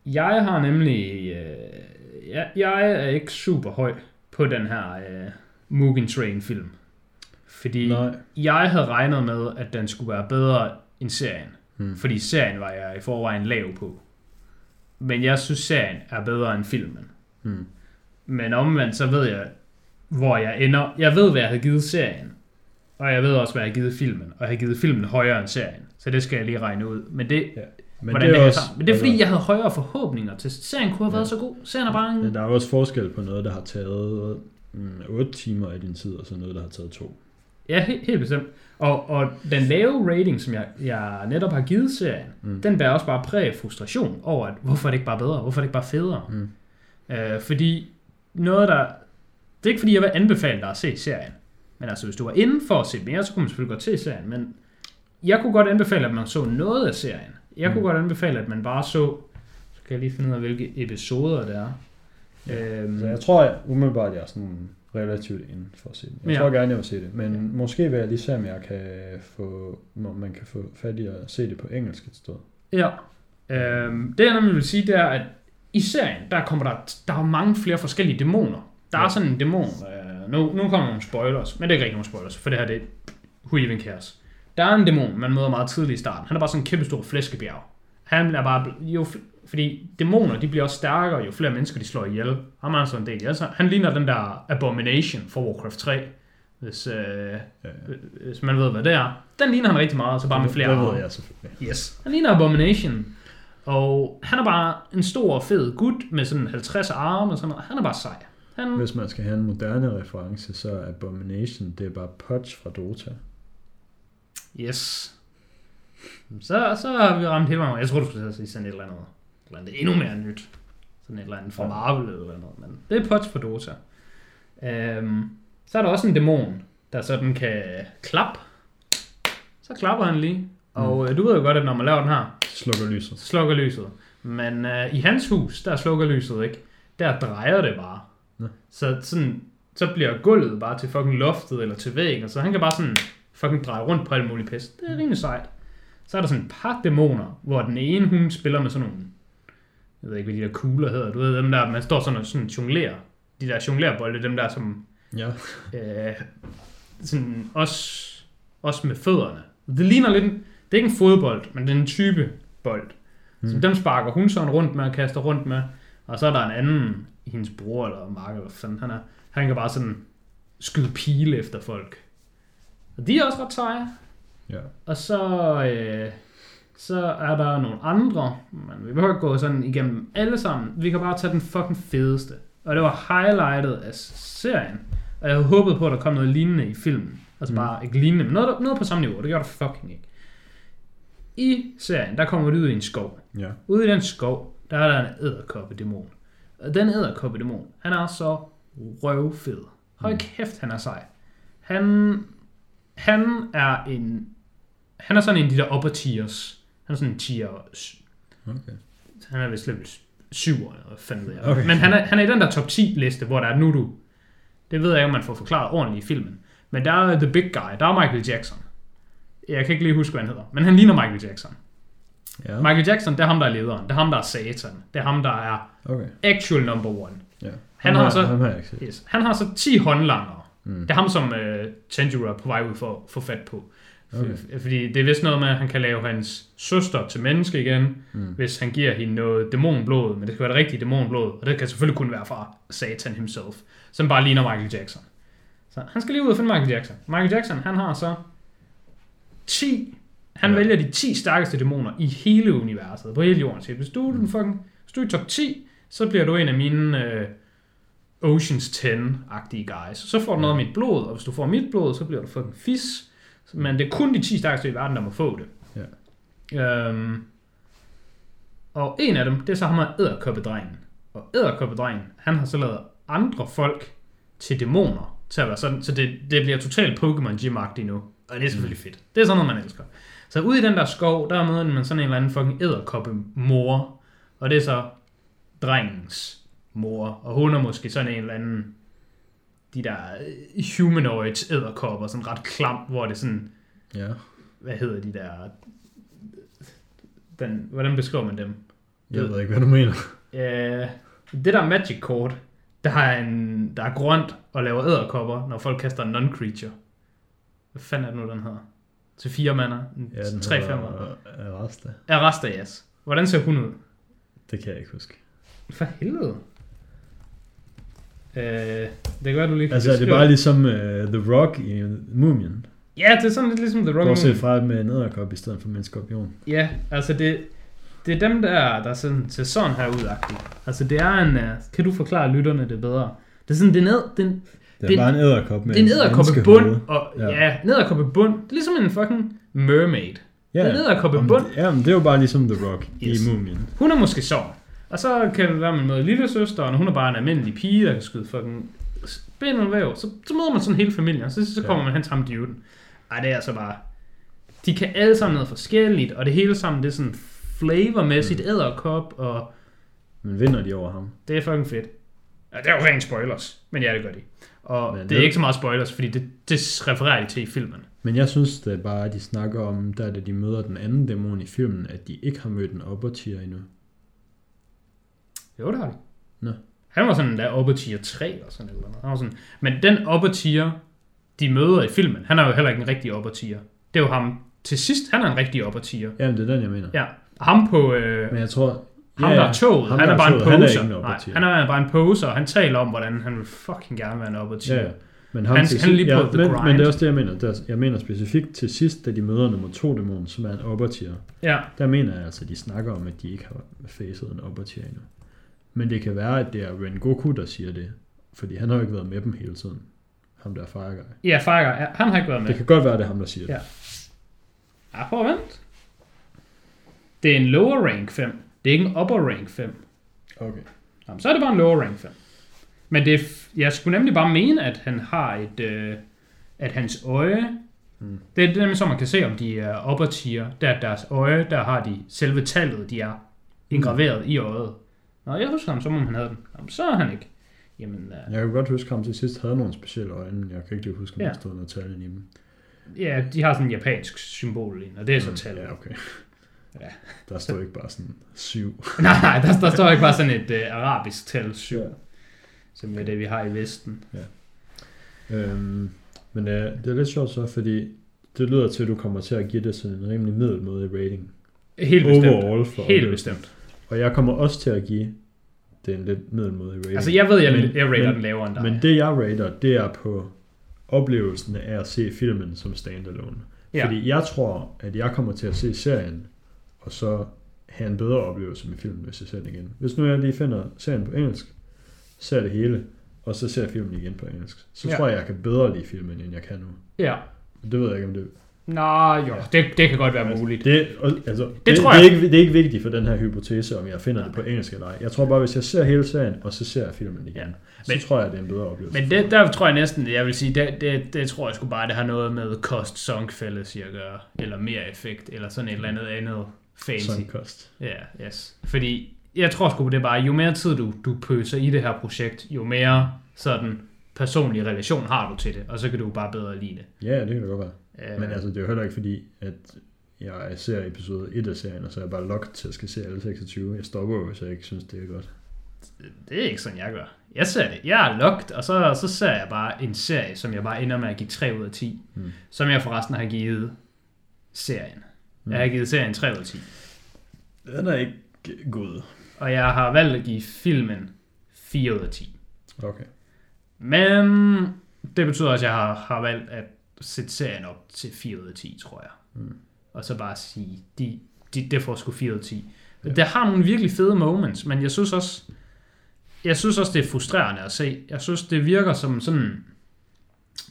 jeg har nemlig... Øh, jeg, jeg er ikke super høj på den her øh, Mugen Train film. Fordi Nej. jeg havde regnet med, at den skulle være bedre end serien. Hmm. Fordi serien var jeg i forvejen lav på. Men jeg synes, serien er bedre end filmen. Hmm. Men omvendt, så ved jeg, hvor jeg ender. Jeg ved, hvad jeg har givet serien. Og jeg ved også, hvad jeg har givet filmen. Og jeg har givet filmen højere end serien. Så det skal jeg lige regne ud. Men det, Ja. Men hvordan det er også. Men det er fordi, altså, jeg havde højere forhåbninger til serien kunne have været Ja. så god. Serien er bare en... Men der er også forskel på noget, der har taget mm, 8 timer af din tid, og så noget, der har taget 2. Ja, helt, helt bestemt. Og, og den lave rating, som jeg, jeg netop har givet serien, Mm. mm. den bærer også bare præg af frustration over, at hvorfor er det ikke bare bedre? Hvorfor er det ikke bare federe? Mm. Øh, fordi noget, der... Det er ikke fordi, jeg vil anbefale dig at se serien. Men altså, hvis du var inde for at se mere, så kunne man selvfølgelig godt se serien. Men jeg kunne godt anbefale, at man så noget af serien. Jeg kunne Mm. godt anbefale, at man bare så... Så kan jeg lige finde ud af, hvilke episoder det er. Øhm, Så jeg tror at umiddelbart, jeg er sådan relativt inden for at se det. Jeg Ja. tror gerne, jeg vil se det. Men måske vil jeg lige se, om jeg kan få, om man kan få fat i at se det på engelsk et sted. Ja. Øhm, det jeg nemlig vil sige, det er, at i serien, der kommer der, der er mange flere forskellige dæmoner. Der er Ja. sådan en dæmon, øh, nu, nu kommer nogle spoilers, men det er ikke rigtig nogle spoilers, for det her det er who even cares. Der er en dæmon, man møder meget tidligt i starten. Han er bare sådan en kæmpe stor flæskebjerg. Han er bare, jo, fordi dæmoner, de bliver også stærkere, jo flere mennesker de slår ihjel. Han er sådan en del. Altså, han ligner den der Abomination for Warcraft 3, hvis, øh, Ja, hvis man ved, hvad det er. Den ligner han rigtig meget, så bare med flere Det ved jeg selvfølgelig. Yes. Han ligner Abomination. Og han er bare en stor, fed gut med sådan 50 arme og sådan noget. Han er bare sej. Han, Hvis man skal have en moderne reference, så er Abomination, det er bare Pudge fra Dota. yes. Så, så har vi ramt hele vejen. Jeg tror, du skulle sige sådan et eller andet. Et eller andet endnu mere nyt. Sådan et eller andet fra. Marvel eller noget. Men det er Pudge på Dota. Øhm, så er der også en dæmon, der sådan kan klappe. Så klapper han lige. Og øh, du ved jo godt, at når man laver den her, Slukker lyset. slukker lyset. Men øh, i hans hus, der slukker lyset ikke. Der drejer det bare. Nå. Så sådan, så bliver gulvet bare til fucking loftet eller til væggen, så han kan bare sådan fucking dreje rundt på alle mulige pest. Det er rimelig sejt. Så er der sådan et par dæmoner, hvor den ene hun spiller med sådan nogle, jeg ved ikke hvad de der kugler hedder, du ved dem der, man står sådan og sådan jonglerer. De der jonglerbolde, dem der som Ja. øh, sådan også, også med fødderne. Det ligner lidt, en- det er ikke en fodbold, men det er en type bold. Mm. Så dem sparker hun sådan rundt med og kaster rundt med. Og så er der en anden, hendes bror eller marker, eller sådan, han, er, han kan bare sådan skyde pile efter folk. Og de er også ret seje. Ja. Og så, øh, så er der nogle andre, men vi behøver ikke gå sådan igennem alle sammen. Vi kan bare tage den fucking fedeste. Og det var highlightet af serien. Og jeg havde håbet på, at der kom noget lignende i filmen. Altså Mm. bare ikke lignende, men noget, noget på samme niveau. Det gjorde der fucking ikke. I serien, der kommer vi ud i en skov. Ja. Ude i den skov, der er der en æderkoppedæmon. Og den æderkoppedæmon, han er så røvfed. Hold Mm. kæft, han er sej. Han, han er en... Han er sådan en af de der upper tiers. Han er sådan en tier... Okay. Han er vist level 7 eller ved jeg. Okay. Men han er, han er i den der top 10 liste, hvor der er nu du. Det ved jeg ikke, om man får forklaret ordentligt i filmen. Men der er The Big Guy, der er Michael Jackson. Jeg kan ikke lige huske, hvad han hedder. Men han ligner Michael Jackson. Ja. Michael Jackson, det er ham, der er lederen. Det er ham, der er satan. Det er ham, der er Okay. actual number one. Ja. Han Ham har så- har jeg ikke set. Yes. Han har så 10 håndlanger. Mm. Det er ham, som uh, Tanjiro er på vej ud for at få fat på. Okay. Fordi det er vist noget med, at han kan lave hans søster til menneske igen, Mm. hvis han giver hende noget dæmonblod, men det skal være det rigtige dæmonblod, og det kan selvfølgelig kun være fra Satan himself, som bare ligner Michael Jackson. Så han skal lige ud og finde Michael Jackson. Michael Jackson, han har så 10, han Ja. vælger de 10 stærkeste dæmoner i hele universet, på hele jorden. Så hvis du, er den fucking, hvis du er i top 10, så bliver du en af mine øh, Oceans 10-agtige guys. Så får du noget af mit blod, og hvis du får mit blod, så bliver du fucking fis. Men det er kun de 10 stærkeste i verden, der må få det. Ja. Øhm, og en af dem, det er så ham af æderkoppedrengen. Og æderkoppedrengen, han har så lavet andre folk til dæmoner, til at være sådan, så det, det bliver totalt Pokémon Gym-agtigt nu. Og det er selvfølgelig fedt. Det er sådan noget, man elsker. Så ude i den der skov, der møder man sådan en eller anden fucking æderkoppe mor. Og det er så drengens mor, og hun er måske sådan en eller anden, de der øh, humanoids æderkopper, sådan ret klam, hvor det sådan, Ja. hvad hedder de der, den, hvordan beskriver man dem? Jeg ved ikke, hvad du mener. Øh, det der magic kort, der er, en, der er grønt og laver æderkopper, når folk kaster en non-creature. Hvad fanden er det nu, den hedder? Til fire mander? Ja, den tre hedder femmer. Arasta. Arastas. Hvordan ser hun ud? Det kan jeg ikke huske. For helvede. Øh, det kan være, du lige kan Altså, er det beskrive bare ligesom uh, The Rock i Mumien? Ja, det er sådan lidt ligesom The Rock Bortset fra med en æderkop i stedet for med en skorpion. Ja, altså det, det er dem der, der sådan, ser sådan her ud -agtigt. Altså det er en, uh, kan du forklare lytterne det bedre? Det er sådan, det er ned, det er, en- Det er Det- bare en æderkop med det er en æderkoppe bund, og Ja. ja, en æderkoppe bund. Det er ligesom en fucking mermaid. Ja, Det er en æderkoppe Om- bund. Ja, men det er jo bare ligesom The Rock Yes. i Mumien. Hun er måske sådan. Og så kan det være, man møder lille søster, og hun er bare en almindelig pige, der kan skyde fucking spindelvæv. Så, så møder man sådan hele familien, og så, så kommer Ja. man hen til ham duden. Ej, det er altså bare... De kan alle sammen noget forskelligt, og det hele sammen, det er sådan flavormæssigt Mm. æderkop, og Men vinder de over ham? det er fucking fedt. Ja, det er jo rent spoilers, men ja, det gør de. Og Men det er det- ikke så meget spoilers, fordi det, det refererer de til i filmen. Men jeg synes det er bare, at de snakker om, der da de møder den anden dæmon i filmen, at de ikke har mødt en upper tier endnu. Jo, det har de. Nå. Han var sådan der upper tier 3 eller sådan eller noget. Han var sådan, men den upper tier, de møder i filmen, han er jo heller ikke en rigtig upper tier. Det er jo ham til sidst, han er en rigtig upper tier. Jamen, det er den, jeg mener. Ja, ham på, øh, Men jeg tror... ham der er toget, ham, han der er bare en toget, han er poser. Nej, han er bare en poser, og han taler om, hvordan han vil fucking gerne være en upper tier. Ja, ja. Men ham Han- til han er lige the men, grind. men det er også det, jeg mener. Der, jeg mener specifikt til sidst, da de møder nummer to dæmon, som er en upper tier. ja. Der mener jeg altså, at de snakker om, at de ikke har facet en upper tier endnu. Men det kan være, at det er Rengoku, der siger det. Fordi han har jo ikke været med dem hele tiden. Ham der er Fire Guy. Ja, Farger, ja, han har ikke været med. Det kan godt være, det er ham, der siger det. Ja. Ja, prøv at vente. Det er en lower rank 5. Det er ikke en upper rank 5. Okay. Jamen, så er det bare en lower rank 5. Men det jeg skulle nemlig bare mene, at han har et, øh, at hans øje, Mm. det er nemlig så, man kan se, om de er upper tier, der er deres øje, der har de selve tallet, de er engraveret i øjet. Nå, jeg husker ham, som om han havde den. Jamen, så er han ikke. Jamen, øh, Jeg kan godt huske, at ham til sidst havde nogle specielle øjne, men jeg kan ikke lige huske, om Ja. der stod noget tal i dem. ja, de har sådan en japansk symbol i, den, og det er så Mm, tallet. Ja, okay. Ja. Der står ikke bare sådan syv. nej, nej, der, der står ikke bare sådan et øh, arabisk tal 7, Ja. som er det, vi har i Vesten. Øhm, men øh, det er lidt sjovt så, fordi det lyder til, at du kommer til at give det sådan en rimelig middelmådig rating. Helt bestemt. Overall for Helt oplevelsen. bestemt. Og jeg kommer også til at give det en lidt middelmådig rating. Altså, jeg ved, jeg, Men- jeg rater men- den lavere end dig. Men det jeg rater, det er på oplevelsen af at se filmen som standalone. Ja. Ja. Fordi jeg tror, at jeg kommer til at se serien, og så have en bedre oplevelse med filmen, hvis jeg ser den igen. Hvis nu jeg lige finder serien på engelsk, ser det hele, og så ser jeg filmen igen på engelsk, så Ja. ja. tror jeg, jeg kan bedre lide filmen, end jeg kan nu. Ja. Det ved jeg ikke, om det Nå, jo, det, det kan godt være muligt. Det, altså, det, det, tror det, er jeg- ikke, det er ikke vigtigt for den her hypotese, om jeg finder det på engelsk eller ej. Jeg tror bare, hvis jeg ser hele serien, og så ser jeg filmen igen, Ja. ja. så Men- tror jeg, det er en bedre oplevelse. Men det, der tror jeg næsten, jeg vil sige, det, det, det tror jeg sgu bare, det har noget med cost sunk fallacy at gøre, eller mere effekt, eller sådan et eller andet andet fancy. Sådan kost. Ja, yes. Fordi jeg tror sgu, det er bare, jo mere tid du, du pøser i det her projekt, jo mere sådan personlig relation har du til det, og så kan du bare bedre lide det. Ja, det kan det godt være. Øh, Men altså, det er jo heller ikke fordi, at jeg ser episode 1 af serien, og så er jeg bare lukket til at skal se alle 26. Jeg stopper jo, hvis jeg ikke synes, det er godt. Det er ikke sådan, jeg gør. Jeg ser det. Jeg er locked, og så, så ser jeg bare en serie, som jeg bare ender med at give 3 ud af 10. Mm. Som jeg forresten har givet serien. Jeg har givet serien 3 ud af 10. Den er ikke god. Og jeg har valgt at give filmen 4 ud af 10. Okay. Men det betyder også, at jeg har, har valgt at sætte serien op til 4 ud af 10, tror jeg. Mm. Og så bare sige, de, de, det får sgu 4 ud af 10. Ja. Det har nogle virkelig fede moments, men jeg synes også, jeg synes også, det er frustrerende at se. Jeg synes, det virker som sådan,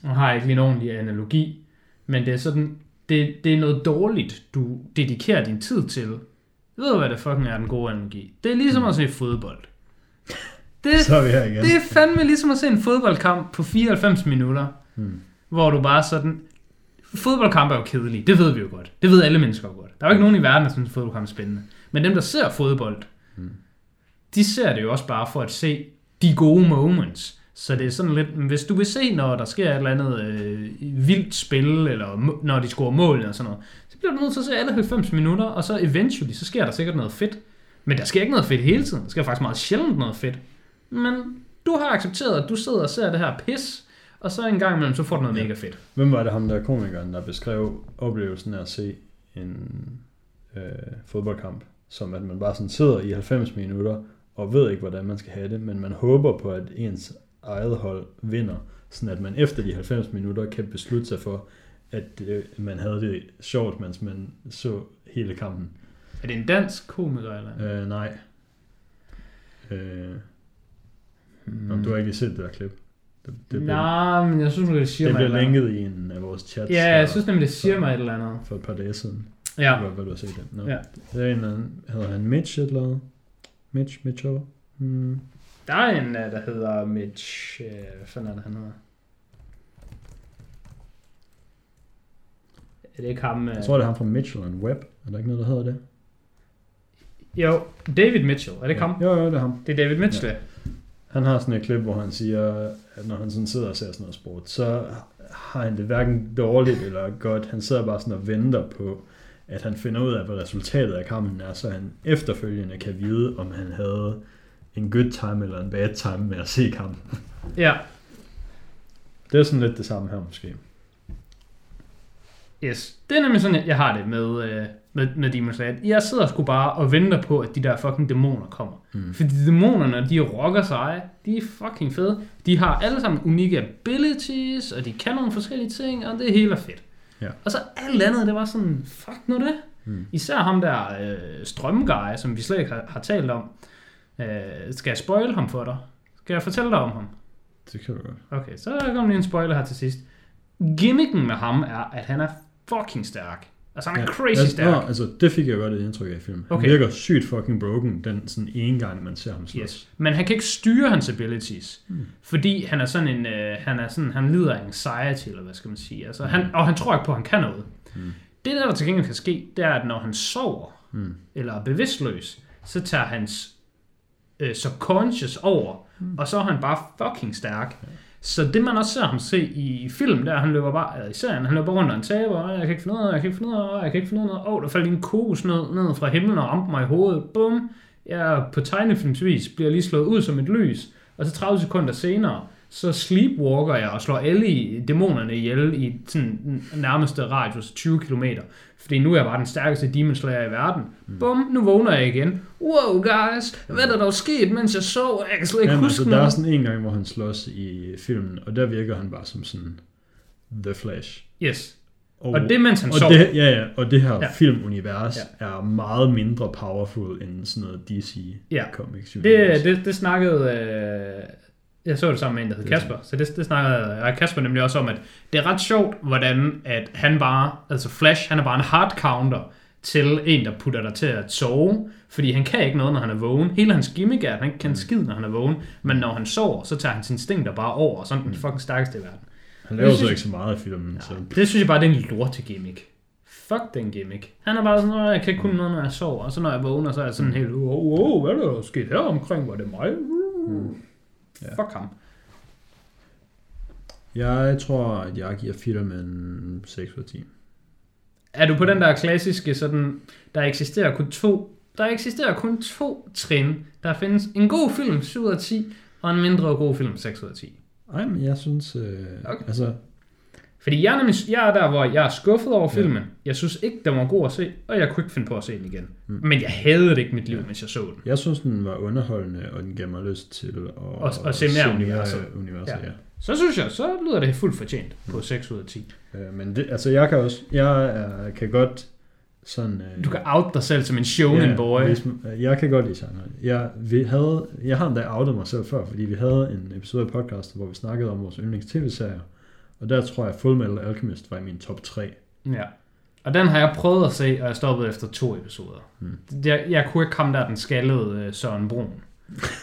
nu har jeg ikke lige en ordentlig analogi, men det er sådan, det, det er noget dårligt, du dedikerer din tid til. Ved du, hvad det fucking er den gode analogi? Det er ligesom at se fodbold. Det, Så er vi her igen. det er fandme ligesom at se en fodboldkamp på 94 minutter, Mm. hvor du bare sådan... Fodboldkamp er jo kedelige, det ved vi jo godt. Det ved alle mennesker jo godt. Der er jo ikke nogen i verden, der synes, at fodboldkamp er spændende. Men dem, der ser fodbold, Mm. de ser det jo også bare for at se de gode moments. Så det er sådan lidt, hvis du vil se, når der sker et eller andet øh, vildt spil, eller når de scorer mål eller sådan noget, så bliver du nødt til at se alle 90 minutter, og så eventually, så sker der sikkert noget fedt. Men der sker ikke noget fedt hele tiden. Der sker faktisk meget sjældent noget fedt. Men du har accepteret, at du sidder og ser det her pis, og så en gang imellem, så får du noget mega fedt. Hvem var det ham der komikeren, der beskrev oplevelsen af at se en øh, fodboldkamp, som at man bare sådan sidder i 90 minutter og ved ikke, hvordan man skal have det, men man håber på, at ens eget hold vinder, sådan at man efter de 90 minutter kan beslutte sig for, at øh, man havde det sjovt, mens man så hele kampen. Er det en dansk komiker, eller? Øh, nej. Øh, mm. Du har ikke set det der klip. Det, det, Nej, men jeg synes, det siger det mig et bliver linket i en af vores chats Ja, jeg synes nemlig, det siger mig et eller andet. for et par dage siden. Ja. Hvad, hvad du har set det. No. Ja. Det er en eller anden, hedder han Mitch et eller andet? Mitch, Mitchell? Hmm. Der er en, øh, der hedder Mitch... Øh, hvad fanden er det, han hedder? Er det ikke ham? Øh... Jeg tror, det er ham fra Mitchell and Webb. Er der ikke noget, der hedder det? Jo, David Mitchell. Er det ikke ja. ham? Jo, jo, det er ham. Det er David Mitchell, ja. Han har sådan et klip, hvor han siger, at når han sådan sidder og ser sådan noget sport, så har han det hverken dårligt eller godt. Han sidder bare sådan og venter på, at han finder ud af, hvad resultatet af kampen er, så han efterfølgende kan vide, om han havde en good time eller en bad time med at se kampen. Ja, Det er sådan lidt det samme her måske. yes. Det er nemlig sådan, jeg har det med, øh, med, med Demon Slayer. Jeg sidder sgu bare og venter på, at de der fucking dæmoner kommer. Mm. Fordi dæmonerne, de rocker sig. De er fucking fede. De har alle sammen unikke abilities, og de kan nogle forskellige ting, og det hele er fedt. Ja. Og så alt andet, det var sådan, fuck nu det. Mm. Især ham der øh, strømguy, som vi slet ikke har, har talt om. Øh, skal jeg spoil ham for dig? Skal jeg fortælle dig om ham? Det kan du godt. Okay, så kommer lige en spoiler her til sidst. Gimmicken med ham er, at han er fucking stærk. Altså han er crazy altså, stærk. Nå, altså, det fik jeg godt et indtryk af i filmen. Han Okay. virker sygt fucking broken, den sådan ene gang, man ser ham slås. Yes. Men han kan ikke styre hans abilities, Mm. fordi han er sådan en, øh, han er sådan, han lider af anxiety, eller hvad skal man sige. Altså, han, og han tror ikke på, at han kan noget. Mm. Det der, der til gengæld kan ske, det er, at når han sover, Mm. eller er bevidstløs, så tager hans øh, subconscious over, mm. og så er han bare fucking stærk. Så det man også ser ham se i film, der han løber bare, eller i serien, han løber rundt og han taber, og jeg kan ikke finde ud af, jeg kan ikke finde ud af, jeg kan ikke finde af, åh, oh, der faldt en kokos ned, ned fra himlen og ramte mig i hovedet, bum, jeg på tegnefilmsvis bliver lige slået ud som et lys, og så 30 sekunder senere, så sleepwalker jeg og slår alle i dæmonerne ihjel i sådan nærmeste radius 20 km. Fordi nu er jeg bare den stærkeste demon slayer i verden. Mm. Bum, nu vågner jeg igen. Wow, guys, hvad er der dog sket, mens jeg sov? Jeg kan slet ikke Jamen, huske altså, der er sådan en gang, hvor han slås i filmen, og der virker han bare som sådan The Flash. Yes. Og det mens han og sov. det, ja, ja, og det her Ja. filmunivers ja. er meget mindre powerful end sådan noget DC Ja. Comics Det, det, det snakkede... Øh, jeg så det sammen med en, der hed er Kasper. Så det, det snakkede jeg Kasper nemlig også om, at det er ret sjovt, hvordan at han bare... Altså Flash, han er bare en hard counter til en, der putter dig til at sove. Fordi han kan ikke noget, når han er vågen. Hele hans gimmick er, at han ikke kan en skid, når han er vågen. Men når han sover, så tager hans instinkter bare over, og så han den fucking stærkeste i verden. han laver så ikke så meget i filmen, så Det synes jeg bare, det er en lorte gimmick. Fuck den gimmick. Han er bare sådan, "Åh, jeg kan ikke kunne noget, når jeg sover. Og så når jeg vågner, så er jeg sådan helt, wow, wow hvad er der sket her omkring? Var det mig? Mm. Ja. Fuck ham. jeg tror, at jeg giver filmen 6 ud af 10. Er du på den der klassiske sådan, der eksisterer kun to, der eksisterer kun to trin. Der findes en god film 7 ud af 10, og en mindre god film 6 ud af 10. Ej, men jeg synes, øh, okay. altså, Fordi jeg er, nemlig, jeg er der, hvor jeg er skuffet over Ja. filmen. Jeg synes ikke, den var god at se, og jeg kunne ikke finde på at se den igen. Mm. Men jeg havde det ikke mit liv, mens jeg så den. jeg synes, den var underholdende, og den gav mig lyst til at, Og- og se mere universet. universet Ja. ja. ja. Så synes jeg, så lyder det fuldt fortjent på 6 ud af 10. Øh, men det, altså, jeg kan også, jeg er, kan godt sådan... Øh, Du kan out dig selv som en shonen Ja, boy. Hvis, man- jeg kan godt lide genre. Jeg, vi havde, jeg har endda outet mig selv før, fordi vi havde en episode af podcast, hvor vi snakkede om vores yndlings tv-serier. Og der tror jeg, Full Metal Alchemist var i min top 3. Ja. Og den har jeg prøvet at se, og jeg stoppede efter to episoder. Hmm. Jeg, jeg kunne ikke komme der den skaldede øh, Søren Brun,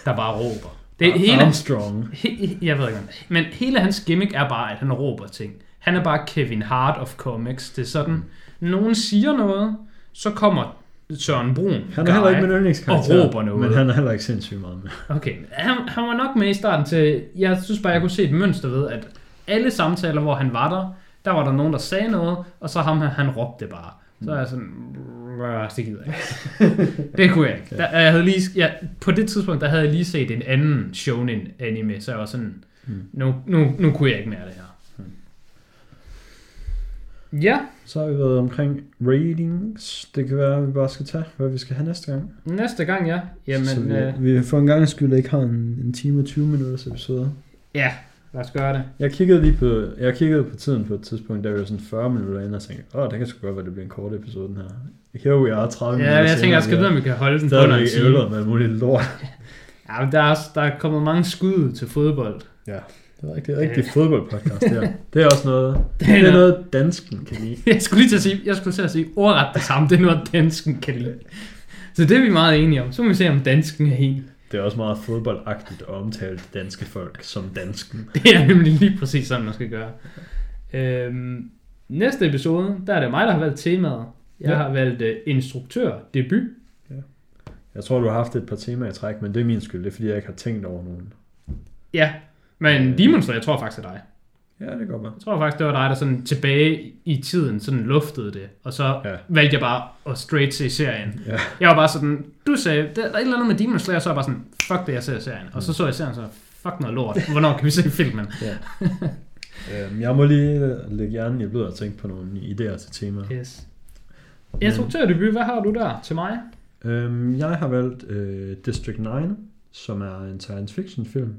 der bare råber. Det er hele, Armstrong. he, jeg ved ikke, men hele hans gimmick er bare, at han råber ting. Han er bare Kevin Hart of comics. Det er sådan, nogen siger noget, så kommer Søren Brun. Han er heller ikke min yndlingskarakter, og råber noget. men han er heller ikke sindssygt meget med. Okay, han, han var nok med i starten til, jeg synes bare, jeg kunne se et mønster ved, at alle samtaler, hvor han var der, der var der nogen, der sagde noget, og så ham han råbte bare. Så er jeg sådan, "Rrr, det gider jeg ikke. det kunne jeg ikke. Der, jeg havde lige, ja, på det tidspunkt, der havde jeg lige set en anden shonen anime, så jeg var sådan, Hmm. nu, nu, nu kunne jeg ikke mere det her. Ja, Så har vi været omkring ratings. Det kan være, at vi bare skal tage, hvad vi skal have næste gang. næste gang, ja. så Jamen, vi, øh, vi for en gang skyld ikke har en, en time og 20 minutters episode. ja, lad os gøre det. Jeg kiggede lige på, jeg kiggede på tiden på et tidspunkt, der var sådan 40 minutter inde, og tænkte, åh, det kan sgu godt være, det bliver en kort episode, den her. Here we are, 30 Ja, minutter jeg tænker, jeg skal vide, om vi kan holde den på en time. ævlet med alt muligt lort. Ja, men der er, også, der er kommet mange skud til fodbold. Det er rigtig, rigtig fodboldpodcast, det her. Det er også noget, Det det er er noget- noget, dansken kan lide. Jeg skulle lige til at sige, jeg skulle til at sige ordret det samme. Det er noget, dansken kan lide. Så det er vi meget enige om. Så må vi se, om dansken er helt. Det er også meget fodboldagtigt at omtale danske folk som dansken. Det er nemlig lige præcis sådan, man skal gøre. Øhm, næste episode, der er det mig, der har valgt temaet. Jeg Ja. har valgt uh, instruktør, debut. Jeg tror, du har haft et par temaer i træk, men det er min skyld. Det er, fordi jeg ikke har tænkt over nogen. Ja, men Øh. Demon Slayer, jeg tror faktisk er dig. Ja, det godt være. Jeg tror faktisk, det var dig, der sådan tilbage i tiden sådan luftede det. Og så Ja. valgte jeg bare at straight se serien. Ja. Jeg var bare sådan, du sagde, der, er et eller andet med Demon Slayer, så er jeg bare sådan, fuck det, jeg ser serien. Og så så jeg serien, så fuck noget lort. Hvornår kan vi se filmen? ja. øhm, jeg må lige lægge hjernen i blød og tænke på nogle idéer til temaer. Yes. Instruktørdebut, hvad har du der til mig? Øhm, jeg har valgt øh, District 9, som er en science fiction film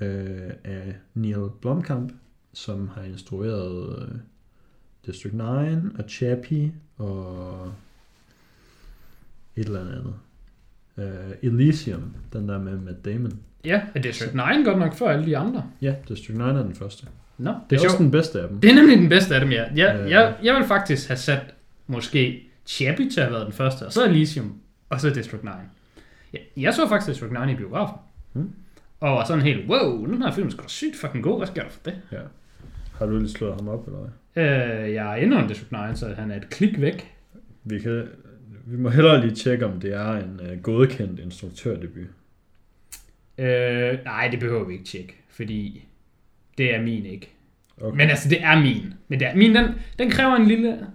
øh, af Neil Blomkamp, som har instrueret øh, District 9 og Chappie og et eller andet. Øh, Elysium, den der med Matt Damon. Ja, er District 9 godt nok før alle de andre? Ja, District 9 er den første. Nå, Det det er er også den bedste af dem. Det er nemlig den bedste af dem, ja. Jeg, Øh. jeg, jeg vil faktisk have sat måske Chappie til at have været den første, og så Elysium, og så District 9. Jeg, jeg så faktisk District 9 i biografen. Hmm. Og var sådan helt, wow, den her film er sgu da sygt fucking god, hvad sker der for det? Ja. Har du lige slået ham op, eller hvad? Øh, jeg er under District 9, så han er et klik væk. Vi, kan, vi må hellere lige tjekke, om det er en uh, godkendt instruktørdebut. Øh, nej, det behøver vi ikke tjekke, fordi det er min ikke. Okay. Men altså, det er min. Men det er, min, den, den kræver en lille...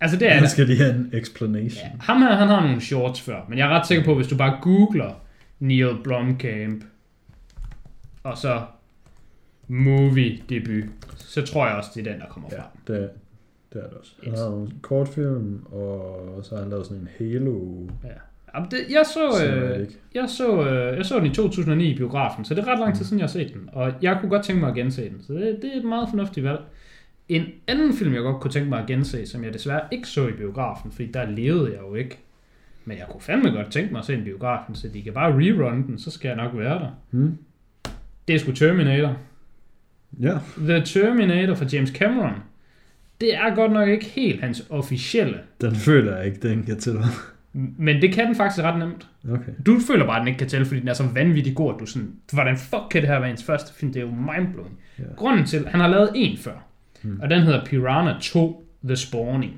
Altså, det er det. skal lige have en explanation. Ja, ham her, han har nogle shorts før, men jeg er ret sikker på, hvis du bare googler Neil Blomkamp, og så movie debut, så tror jeg også, det er den, der kommer Ja, frem. det, det er det også. Han har nogle kortfilm, og så har han lavet sådan en Halo. Jamen, det, jeg så, øh, jeg, så, øh, jeg så den i 2009 i biografen, så det er ret lang tid siden, jeg har set den. Og jeg kunne godt tænke mig at gense den, så det, det er et meget fornuftigt valg. En anden film, jeg godt kunne tænke mig at gense, som jeg desværre ikke så i biografen, fordi der levede jeg jo ikke. Men jeg kunne fandme godt tænke mig at se den i biografen, så de kan bare rerun den, så skal jeg nok være der. Hmm? Det er sgu Terminator. Ja, The Terminator fra James Cameron. Det er godt nok ikke helt hans officielle, den føler jeg ikke, den kan til. men det kan den faktisk ret nemt. Okay. Du føler bare, at den ikke kan tælle, fordi den er så vanvittig god, at du sådan, hvordan fuck kan det her være ens første film? Det er jo mindblowing. Ja. Grunden til, han har lavet en før, Hmm. og den hedder Piranha 2 The Spawning.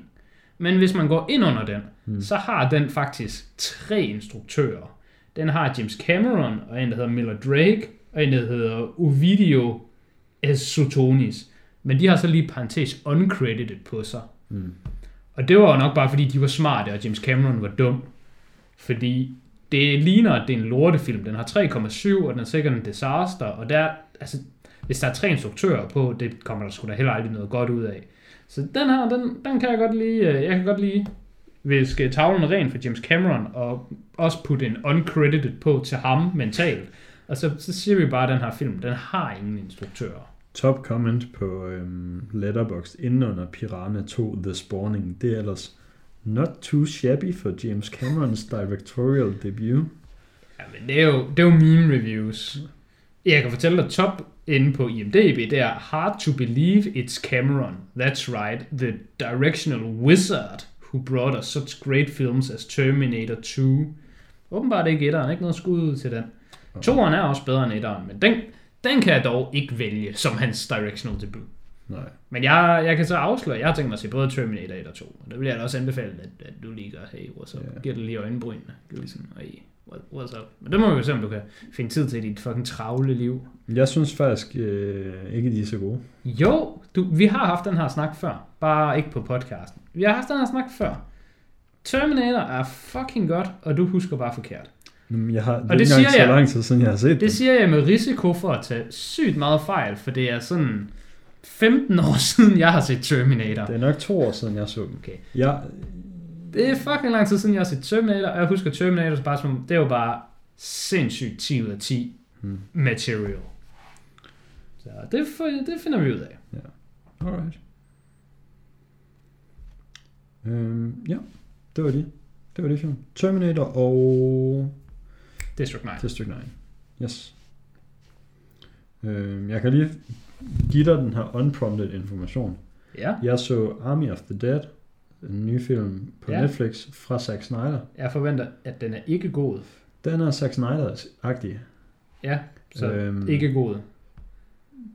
Men hvis man går ind under den, Hmm. så har den faktisk tre instruktører. Den har James Cameron, og en, der hedder Miller Drake, og en, der hedder Ovidio Sotonis. Men de har så lige parentes uncredited på sig. Hmm. Og det var jo nok bare, fordi de var smarte, og James Cameron var dum. Fordi det ligner, at det er en lortefilm. Den har 3,7, og den er sikkert en disaster. Og der, altså, hvis der er tre instruktører på, det kommer der sgu da heller aldrig noget godt ud af. Så den her, den, den kan jeg godt lide. øh, Jeg kan godt lide viske tavlen ren for James Cameron, og også putte en uncredited på til ham mentalt. Og så, så siger vi bare, at den her film, den har ingen instruktører. Top comment på øhm, Letterboxd inden under Piranha 2 The Spawning. Det er ellers not too shabby for James Camerons directorial debut. Ja, men det er jo, det er jo meme reviews. Jeg kan fortælle dig top inde på IMDb, det er Hard to believe it's Cameron. That's right, the directional wizard who brought us such great films as Terminator 2. Åbenbart ikke etteren, ikke noget skud ud til den. Toeren er også bedre end etteren, men den, den kan jeg dog ikke vælge som hans directional debut. Nej. Men jeg, jeg kan så afsløre, jeg har tænkt mig at se både Terminator 1 og 2. Og det vil jeg da også anbefale, at, at du lige gør, hey, what's up? Ja. Giver det lige øjenbrynene. Giver lige sådan, hey, what, what's up? Men det må vi jo se, om du kan finde tid til i dit fucking travle liv. Jeg synes faktisk øh, ikke, de er så gode. Jo, du, vi har haft den her snak før. Bare ikke på podcasten. Vi har haft den her snak før. Terminator er fucking godt, og du husker bare forkert. Jeg har, det, det det siger så jeg. lang tid siden, jeg har set Det det. siger jeg med risiko for at tage sygt meget fejl, for det er sådan 15 år siden, jeg har set Terminator. Det er nok to år siden, jeg så dem. Okay. Jeg, Det er fucking lang tid siden, jeg har set Terminator, og jeg husker Terminator bare som, det var bare sindssygt 10 ud af 10 Hmm. material. Så det, det finder vi ud af. alright. Øhm, ja, det var det. Det var det film. Terminator og District 9. District 9. Yes. Øhm, jeg kan lige give dig den her unprompted information. Ja, Jeg så Army of the Dead, en ny film på Ja. Netflix fra Zack Snyder. jeg forventer, at den er ikke god. Den er Zack Snyder-agtig. Ja, så øhm, ikke god.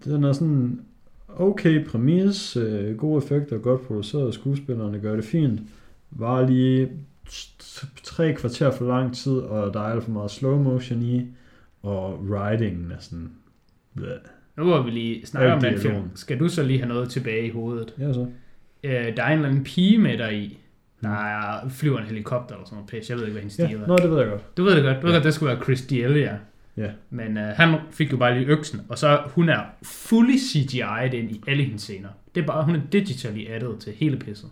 Den er sådan okay præmis, øh, gode effekter, godt produceret, skuespillerne gør det fint. Var lige tre kvarter for lang tid, og der er alt for meget slow motion i, og writingen er sådan... Bleh. Nu hvor vi lige snakker om den film, skal du så lige have noget tilbage i hovedet. Ja, så. Øh, der er en eller anden pige med dig i. Der er, flyver en helikopter eller sådan noget pis. Jeg ved ikke, hvad hendes Ja, stil er. nå, det ved jeg godt. Du ved det godt. Du ved Ja. godt, det skulle være Chris D'Elia. Ja. Men øh, han fik jo bare lige øksen, og så hun er fully CGI'd ind i alle hendes scener. Det er bare, hun er digitally added til hele pisset.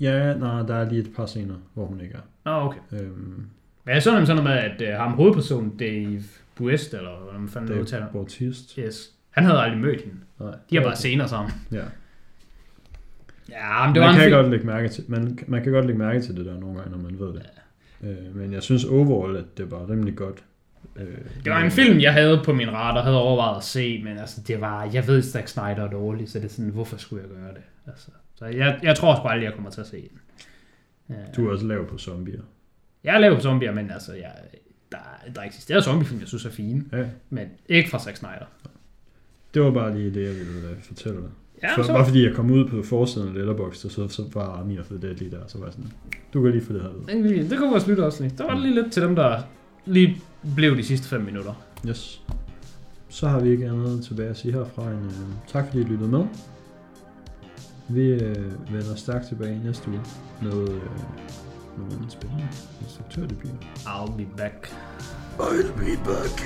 Ja, nej, der er lige et par scener, hvor hun ikke er. Nå, okay. Øhm, Men jeg så nemlig sådan noget med, at øh, ham hovedpersonen, Dave Buest, eller hvordan man fanden det udtaler er Bautist. Yes. Han havde aldrig mødt hende. Nej, De har bare scener sammen. Ja. Ja, men det man var en kan film. godt lægge mærke til, man, man kan godt lægge mærke til det der nogle gange, når man ved det. Øh, men jeg synes overall, at det var rimelig godt. Øh, Det var en film, jeg havde på min radar, havde overvejet at se, men altså, det var, jeg ved, Zack Snyder er dårlig, så det er sådan, hvorfor skulle jeg gøre det? Altså, så jeg, jeg tror også bare aldrig, jeg kommer til at se den. Ja. Du er også lav på zombier. Jeg er lavet på zombier, men altså, jeg, der, der eksisterer zombiefilm, jeg synes er fine, Ja, men ikke fra Zack Snyder. det var bare lige det, jeg ville øh, fortælle dig. Ja, For, så, bare fordi jeg kom ud på forsiden af Letterboxd, og så, så var Army of the Dead lige der, så var jeg sådan, du kan lige få det her ved. det, kunne vores lytte også lige. Der var lige lidt til dem, der lige blev de sidste 5 minutter. Yes. Så har vi ikke andet tilbage at sige herfra end øh, tak fordi I lyttede med. Vi øh, vender stærkt tilbage næste uge med, øh, med nogle spændende instruktørdebuter. I'll be back. I'll be back.